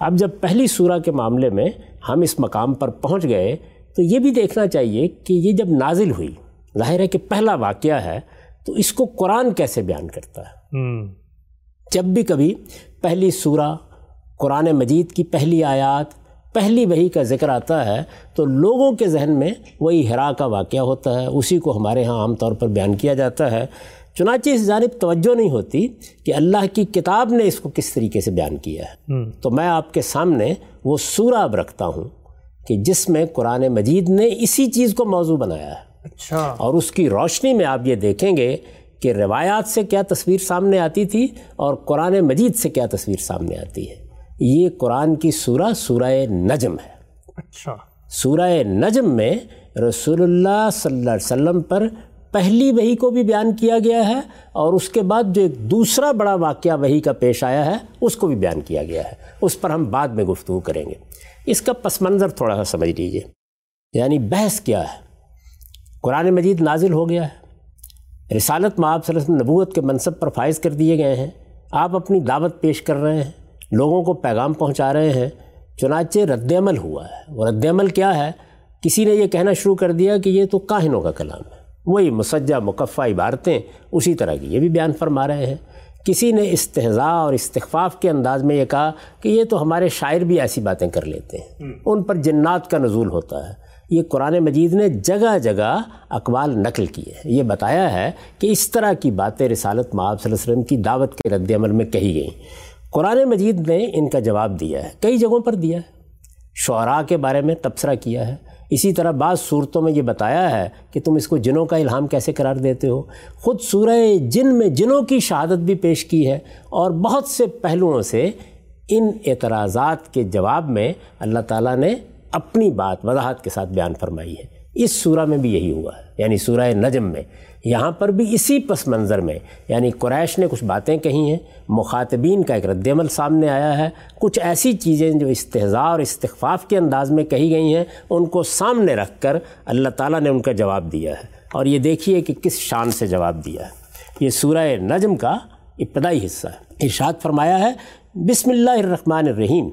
B: اب جب پہلی سورہ کے معاملے میں ہم اس مقام پر پہنچ گئے تو یہ بھی دیکھنا چاہیے کہ یہ جب نازل ہوئی، ظاہر ہے کہ پہلا واقعہ ہے تو اس کو قرآن کیسے بیان کرتا ہے؟ جب بھی کبھی پہلی سورہ قرآن مجید کی پہلی آیات پہلی وہی کا ذکر آتا ہے تو لوگوں کے ذہن میں وہی ہرا کا واقعہ ہوتا ہے۔ اسی کو ہمارے ہاں عام طور پر بیان کیا جاتا ہے۔ چنانچہ اس جانب توجہ نہیں ہوتی کہ اللہ کی کتاب نے اس کو کس طریقے سے بیان کیا ہے۔ تو میں آپ کے سامنے وہ سورہ اب رکھتا ہوں کہ جس میں قرآن مجید نے اسی چیز کو موضوع بنایا ہے۔
A: اچھا۔
B: اور اس کی روشنی میں آپ یہ دیکھیں گے کہ روایات سے کیا تصویر سامنے آتی تھی اور قرآن مجید سے کیا تصویر سامنے آتی ہے۔ یہ قرآن کی سورہ سورہ نجم ہے۔
A: اچھا۔
B: سورہ نجم میں رسول اللہ صلی اللہ علیہ وسلم پر پہلی وہی کو بھی بیان کیا گیا ہے اور اس کے بعد جو ایک دوسرا بڑا واقعہ وہی کا پیش آیا ہے اس کو بھی بیان کیا گیا ہے۔ اس پر ہم بعد میں گفتگو کریں گے۔ اس کا پس منظر تھوڑا سا سمجھ لیجیے۔ یعنی بحث کیا ہے؟ قرآن مجید نازل ہو گیا ہے۔ رسالت میں آپ صلی اللہ علیہ وسلم نبوت کے منصب پر فائز کر دیے گئے ہیں۔ آپ اپنی دعوت پیش کر رہے ہیں۔ لوگوں کو پیغام پہنچا رہے ہیں۔ چنانچہ رد عمل ہوا ہے۔ وہ رد عمل کیا ہے؟ کسی نے یہ کہنا شروع کر دیا کہ یہ تو کاہنوں کا کلام ہے۔ وہی مسجہ مقفع عبارتیں اسی طرح کی یہ بھی بیان فرما رہے ہیں۔ کسی نے استحضاء اور استخفاف کے انداز میں یہ کہا کہ یہ تو ہمارے شاعر بھی ایسی باتیں کر لیتے ہیں۔ ان پر جنات کا نزول ہوتا ہے۔ یہ قرآن مجید نے جگہ جگہ اقوال نقل کیے ہیں۔ یہ بتایا ہے کہ اس طرح کی باتیں رسالت معاب صلی اللہ علیہ وسلم کی دعوت کے رد عمل میں کہی گئیں۔ قرآن مجید نے ان کا جواب دیا ہے۔ کئی جگہوں پر دیا ہے۔ شعراء کے بارے میں تبصرہ کیا ہے۔ اسی طرح بعض صورتوں میں یہ بتایا ہے کہ تم اس کو جنوں کا الہام کیسے قرار دیتے ہو۔ خود سورہ جن میں جنوں کی شہادت بھی پیش کی ہے اور بہت سے پہلوؤں سے ان اعتراضات کے جواب میں اللہ تعالیٰ نے اپنی بات وضاحت کے ساتھ بیان فرمائی ہے۔ اس سورہ میں بھی یہی ہوا ہے۔ یعنی سورہ نجم میں۔ یہاں پر بھی اسی پس منظر میں۔ یعنی قریش نے کچھ باتیں کہی ہیں۔ مخاطبین کا ایک رد عمل سامنے آیا ہے۔ کچھ ایسی چیزیں جو استحضاء اور استخفاف کے انداز میں کہی گئی ہیں، ان کو سامنے رکھ کر اللہ تعالیٰ نے ان کا جواب دیا ہے۔ اور یہ دیکھیے کہ کس شان سے جواب دیا ہے۔ یہ سورہ نجم کا ابتدائی حصہ ہے۔ ارشاد فرمایا ہے، بسم اللہ الرحمن الرحیم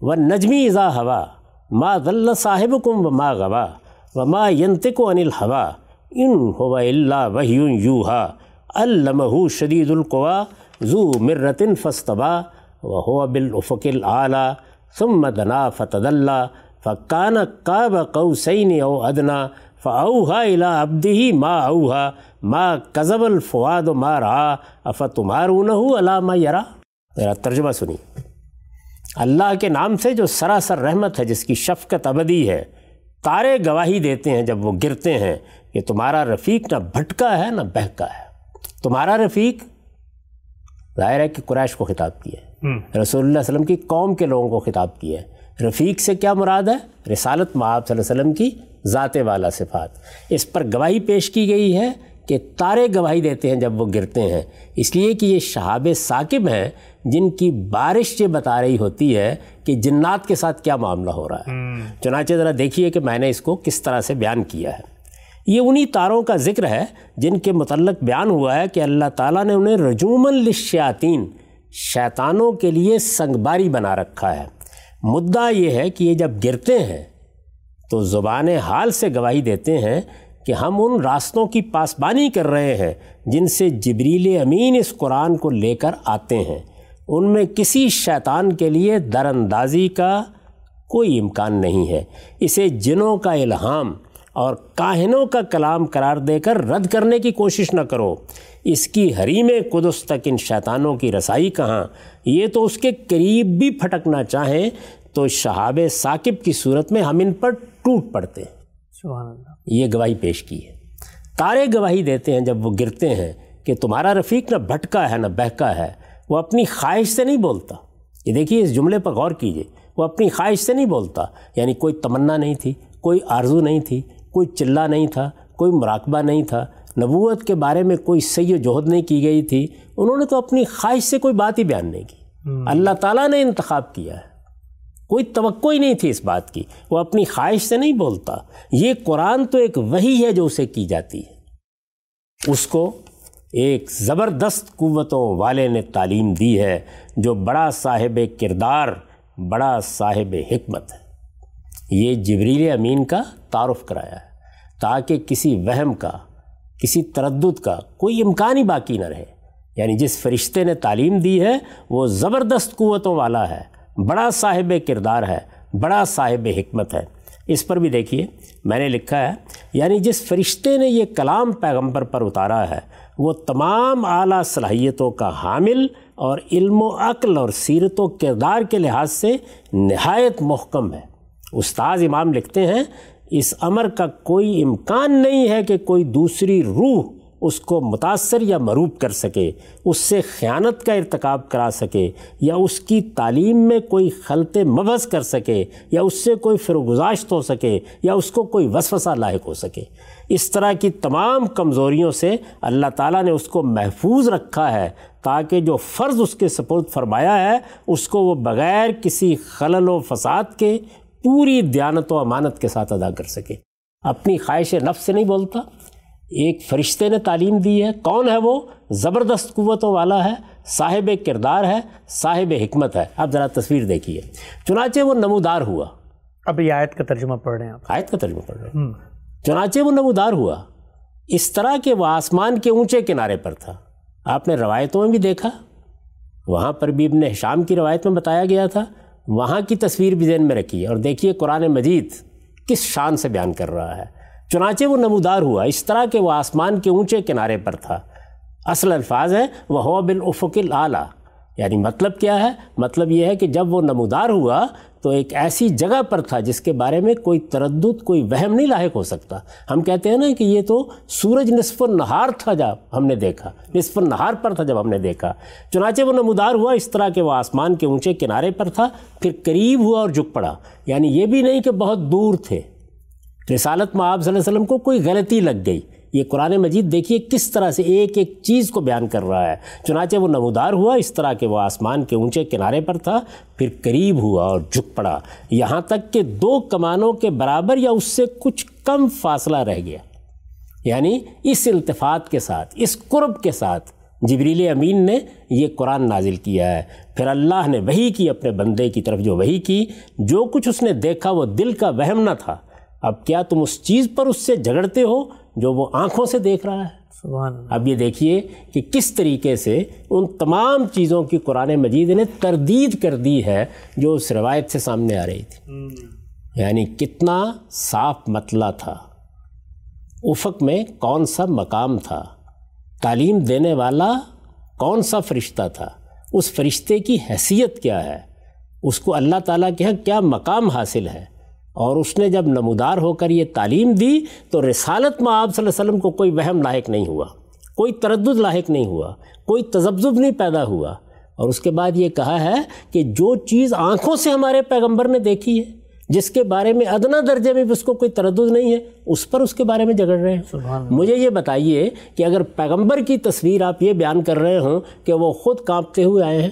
B: و نجمی اذا ہوا۔ ما ذل صاحب کم و ما غوا و ما ینتق عن الحوا ان ہو اللہ وحی یوہا علمہ شدید القوا ذو مرتن فستبا و ہو بالافق العلیٰ ثم دنا فتد اللہ فقان قاب قوسین او ادنا فاوحا الى عبده ما اوحا ما قذب الفواد ما رہا افتمارونه على ما یرا ترجمہ سنی اللہ کے نام سے جو سراسر رحمت ہے جس کی شفقت ابدی ہے تارے گواہی دیتے ہیں جب وہ گرتے ہیں کہ تمہارا رفیق نہ بھٹکا ہے نہ بہکا ہے۔ تمہارا رفیق ظاہر ہے کہ قریش کو خطاب کیا ہے۔ رسول اللہ علیہ وسلم کی قوم کے لوگوں کو خطاب کیا ہے۔ رفیق سے کیا مراد ہے؟ رسالت معاب صلی اللہ علیہ وسلم کی ذات والا صفات۔ اس پر گواہی پیش کی گئی ہے کہ تارے گواہی دیتے ہیں جب وہ گرتے ہیں۔ اس لیے کہ یہ شہاب ثاقب ہیں جن کی بارش یہ بتا رہی ہوتی ہے کہ جنات کے ساتھ کیا معاملہ ہو رہا ہے۔ چنانچہ ذرا دیکھیے کہ میں نے اس کو کس طرح سے بیان کیا ہے۔ یہ انہی تاروں کا ذکر ہے جن کے متعلق بیان ہوا ہے کہ اللہ تعالیٰ نے انہیں رجومن للشیاطین شیطانوں کے لیے سنگباری بنا رکھا ہے۔ مدعا یہ ہے کہ یہ جب گرتے ہیں تو زبان حال سے گواہی دیتے ہیں کہ ہم ان راستوں کی پاسبانی کر رہے ہیں جن سے جبریل امین اس قرآن کو لے کر آتے ہیں۔ ان میں کسی شیطان کے لیے در اندازی کا کوئی امکان نہیں ہے۔ اسے جنوں کا الہام اور کاہنوں کا کلام قرار دے کر رد کرنے کی کوشش نہ کرو۔ اس کی حریم قدس تک ان شیطانوں کی رسائی کہاں؟ یہ تو اس کے قریب بھی پھٹکنا چاہیں تو شہاب ثاقب کی صورت میں ہم ان پر ٹوٹ پڑتے۔ ہیں یہ گواہی پیش کی ہے۔ تارے گواہی دیتے ہیں جب وہ گرتے ہیں کہ تمہارا رفیق نہ بھٹکا ہے نہ بہکا ہے وہ اپنی خواہش سے نہیں بولتا۔ یہ دیکھیے اس جملے پر غور کیجیے۔ وہ اپنی خواہش سے نہیں بولتا یعنی کوئی تمنا نہیں تھی کوئی آرزو نہیں تھی کوئی چلہ نہیں تھا کوئی مراقبہ نہیں تھا۔ نبوت کے بارے میں کوئی سی و جہد نہیں کی گئی تھی۔ انہوں نے تو اپنی خواہش سے کوئی بات ہی بیان نہیں کی۔ اللہ تعالیٰ نے انتخاب کیا ہے۔ کوئی توقع ہی نہیں تھی اس بات کی۔ وہ اپنی خواہش سے نہیں بولتا۔ یہ قرآن تو ایک وہی ہے جو اسے کی جاتی ہے۔ اس کو ایک زبردست قوتوں والے نے تعلیم دی ہے، جو بڑا صاحب کردار، بڑا صاحب حکمت ہے۔ یہ جبریل امین کا تعارف کرایا ہے۔ تاکہ کسی وہم کا، کسی تردد کا کوئی امکان ہی باقی نہ رہے۔ یعنی جس فرشتے نے تعلیم دی ہے، وہ زبردست قوتوں والا ہے۔ بڑا صاحب کردار ہے، بڑا صاحب حکمت ہے۔ اس پر بھی دیکھیے، میں نے لکھا ہے یعنی جس فرشتے نے یہ کلام پیغمبر پر اتارا ہے، وہ تمام اعلیٰ صلاحیتوں کا حامل اور علم و عقل اور سیرت و کردار کے لحاظ سے نہایت محکم ہے۔ استاذ امام لکھتے ہیں، اس امر کا کوئی امکان نہیں ہے کہ کوئی دوسری روح اس کو متاثر یا مروب کر سکے، اس سے خیانت کا ارتکاب کرا سکے، یا اس کی تعلیم میں کوئی خلط مبحث کر سکے، یا اس سے کوئی فرگزاشت ہو سکے، یا اس کو کوئی وسوسہ لاحق ہو سکے۔ اس طرح کی تمام کمزوریوں سے اللہ تعالیٰ نے اس کو محفوظ رکھا ہے، تاکہ جو فرض اس کے سپرد فرمایا ہے، اس کو وہ بغیر کسی خلل و فساد کے پوری دیانت و امانت کے ساتھ ادا کر سکے۔ اپنی خواہش نفس سے نہیں بولتا؟ ایک فرشتے نے تعلیم دی ہے۔ کون ہے وہ؟ زبردست قوتوں والا ہے صاحب کردار ہے صاحب حکمت ہے۔ اب ذرا تصویر دیکھیے۔ چنانچہ وہ نمودار ہوا۔
A: اب یہ آیت کا ترجمہ پڑھ رہے ہیں آپ۔
B: آیت کا ترجمہ پڑھ رہے ہیں۔ چنانچہ وہ نمودار ہوا۔ اس طرح کہ وہ آسمان کے اونچے کنارے پر تھا۔ آپ نے روایتوں میں بھی دیکھا۔ وہاں پر بھی ابن شام کی روایت میں بتایا گیا تھا۔ وہاں کی تصویر بھی ذہن میں رکھی اور دیکھیے قرآن مجید کس شان سے بیان کر رہا ہے۔ چنانچہ وہ نمودار ہوا، اس طرح کہ وہ آسمان کے اونچے کنارے پر تھا۔ اصل الفاظ ہے وہ ہو بالافق اعلیٰ یعنی مطلب کیا ہے؟ مطلب یہ ہے کہ جب وہ نمودار ہوا تو ایک ایسی جگہ پر تھا جس کے بارے میں کوئی تردد، کوئی وہم نہیں لاحق ہو سکتا۔ ہم کہتے ہیں نا کہ یہ تو سورج نصف النہار تھا جب ہم نے دیکھا، نصف النہار پر تھا جب ہم نے دیکھا۔ چنانچہ وہ نمودار ہوا، اس طرح کہ وہ آسمان کے اونچے کنارے پر تھا، پھر قریب ہوا اور جھک پڑا۔ یعنی یہ بھی نہیں کہ بہت دور تھے۔ رسالت میں آپ صلی اللہ علیہ وسلم کو کوئی غلطی لگ گئی۔ یہ قرآن مجید دیکھیے کس طرح سے ایک ایک چیز کو بیان کر رہا ہے۔ چنانچہ وہ نمودار ہوا اس طرح کہ وہ آسمان کے اونچے کنارے پر تھا، پھر قریب ہوا اور جھک پڑا۔ یہاں تک کہ دو کمانوں کے برابر یا اس سے کچھ کم فاصلہ رہ گیا۔ یعنی اس التفات کے ساتھ، اس قرب کے ساتھ جبریل امین نے یہ قرآن نازل کیا ہے۔ پھر اللہ نے وہی کی، اپنے بندے کی طرف جو وہی کی، جو کچھ اس نے دیکھا وہ دل کا وہم نہ تھا۔ اب کیا تم اس چیز پر اس سے جھگڑتے ہو جو وہ آنکھوں سے دیکھ رہا ہے؟
A: سبحان
B: اب یہ دیکھیے کہ کس طریقے سے ان تمام چیزوں کی قرآن مجید نے تردید کر دی ہے جو اس روایت سے سامنے آ رہی تھی۔ یعنی کتنا صاف مطلع تھا۔ افق میں کون سا مقام تھا؟ تعلیم دینے والا کون سا فرشتہ تھا؟ اس فرشتے کی حیثیت کیا ہے؟ اس کو اللہ تعالیٰ کے یہاں کیا مقام حاصل ہے؟ اور اس نے جب نمودار ہو کر یہ تعلیم دی تو رسالت میں آپ صلی اللہ علیہ وسلم کو کوئی وہم لاحق نہیں ہوا کوئی تردد لاحق نہیں ہوا کوئی تذبذب نہیں پیدا ہوا۔ اور اس کے بعد یہ کہا ہے کہ جو چیز آنکھوں سے ہمارے پیغمبر نے دیکھی ہے جس کے بارے میں ادنا درجے میں بھی اس کو کوئی تردد نہیں ہے اس پر اس کے بارے میں جگڑ رہے ہیں۔ مجھے یہ بتائیے کہ اگر پیغمبر کی تصویر آپ یہ بیان کر رہے ہوں کہ وہ خود کانپتے ہوئے آئے ہیں؟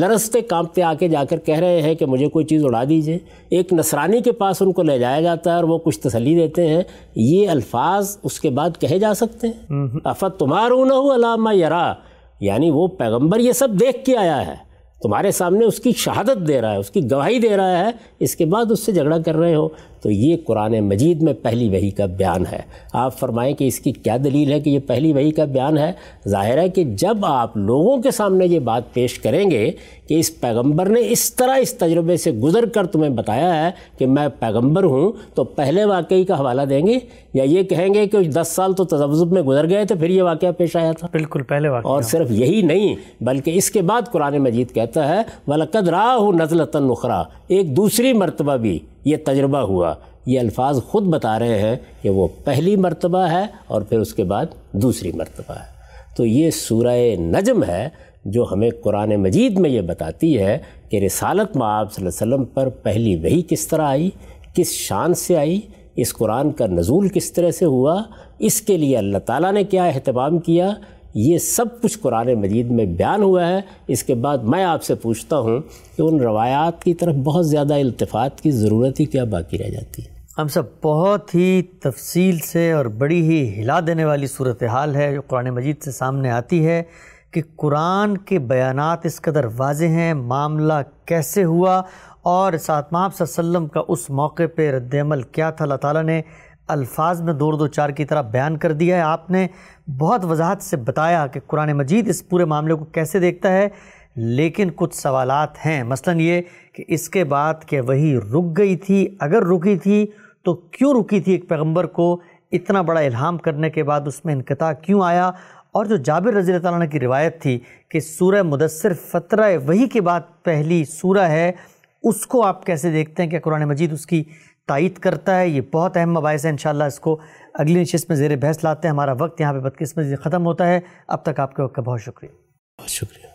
B: لرستے کانپتے آ کے جا کر کہہ رہے ہیں کہ مجھے کوئی چیز اڑا دیجیے۔ ایک نصرانی کے پاس ان کو لے جایا جاتا ہے اور وہ کچھ تسلی دیتے ہیں۔ یہ الفاظ اس کے بعد کہے جا سکتے ہیں۔ افت ہو علامہ یرا یعنی وہ پیغمبر یہ سب دیکھ کے آیا ہے۔ تمہارے سامنے اس کی شہادت دے رہا ہے، اس کی گواہی دے رہا ہے، اس کے بعد اس سے جھگڑا کر رہے ہو۔ تو یہ قرآن مجید میں پہلی وہی کا بیان ہے۔ آپ فرمائیں کہ اس کی کیا دلیل ہے کہ یہ پہلی وہی کا بیان ہے؟ ظاہر ہے کہ جب آپ لوگوں کے سامنے یہ بات پیش کریں گے کہ اس پیغمبر نے اس طرح اس تجربے سے گزر کر تمہیں بتایا ہے کہ میں پیغمبر ہوں تو پہلے واقعی کا حوالہ دیں گے یا یہ کہیں گے کہ دس سال تو تجزب میں گزر گئے تھے پھر یہ واقعہ پیش آیا تھا؟
A: بالکل پہلے واقعہ۔
B: اور صرف یہی نہیں بلکہ اس کے بعد قرآن مجید کہتا ہے وَلَقَدْ رَاهُ نَزْلَةً نُخْرَى ایک دوسری مرتبہ بھی یہ تجربہ ہوا۔ یہ الفاظ خود بتا رہے ہیں کہ وہ پہلی مرتبہ ہے اور پھر اس کے بعد دوسری مرتبہ ہے۔ تو یہ سورہ نجم ہے۔ جو ہمیں قرآن مجید میں یہ بتاتی ہے کہ رسالت میں آپ صلی اللہ علیہ وسلم پر پہلی وہی کس طرح آئی، کس شان سے آئی، اس قرآن کا نزول کس طرح سے ہوا، اس کے لیے اللہ تعالیٰ نے کیا اہتمام کیا، یہ سب کچھ قرآن مجید میں بیان ہوا ہے۔ اس کے بعد میں آپ سے پوچھتا ہوں کہ ان روایات کی طرف بہت زیادہ التفات کی ضرورت ہی کیا باقی رہ جاتی ہے؟
A: ہم سب بہت ہی تفصیل سے اور بڑی ہی ہلا دینے والی صورتحال ہے جو قرآن مجید سے سامنے آتی ہے۔ کہ قرآن کے بیانات اس قدر واضح ہیں، معاملہ کیسے ہوا اور ساتھ صلی اللہ علیہ وسلم کا اس موقع پہ رد عمل کیا تھا؟ اللہ تعالیٰ نے الفاظ میں دور دو چار کی طرح بیان کر دیا ہے۔ آپ نے بہت وضاحت سے بتایا کہ قرآن مجید اس پورے معاملے کو کیسے دیکھتا ہے، لیکن کچھ سوالات ہیں۔ مثلا یہ کہ اس کے بعد کہ وہی رک گئی تھی؟ اگر رکی تھی تو کیوں رکی تھی ایک پیغمبر کو؟ اتنا بڑا الہام کرنے کے بعد اس میں انقطاع کیوں آیا؟ اور جو جابر رضی اللہ تعالیٰ کی روایت تھی کہ سورہ مدثر فترہ وہی کے بعد پہلی سورہ ہے، اس کو آپ کیسے دیکھتے ہیں کہ قرآن مجید اس کی تائید کرتا ہے، یہ بہت اہم مباحث ہے انشاءاللہ اس کو اگلی نشست میں زیر بحث لاتے ہیں، ہمارا وقت یہاں پہ بدقسمتی ختم ہوتا ہے۔ اب تک آپ کے وقت کا بہت شکریہ۔
B: بہت شکریہ۔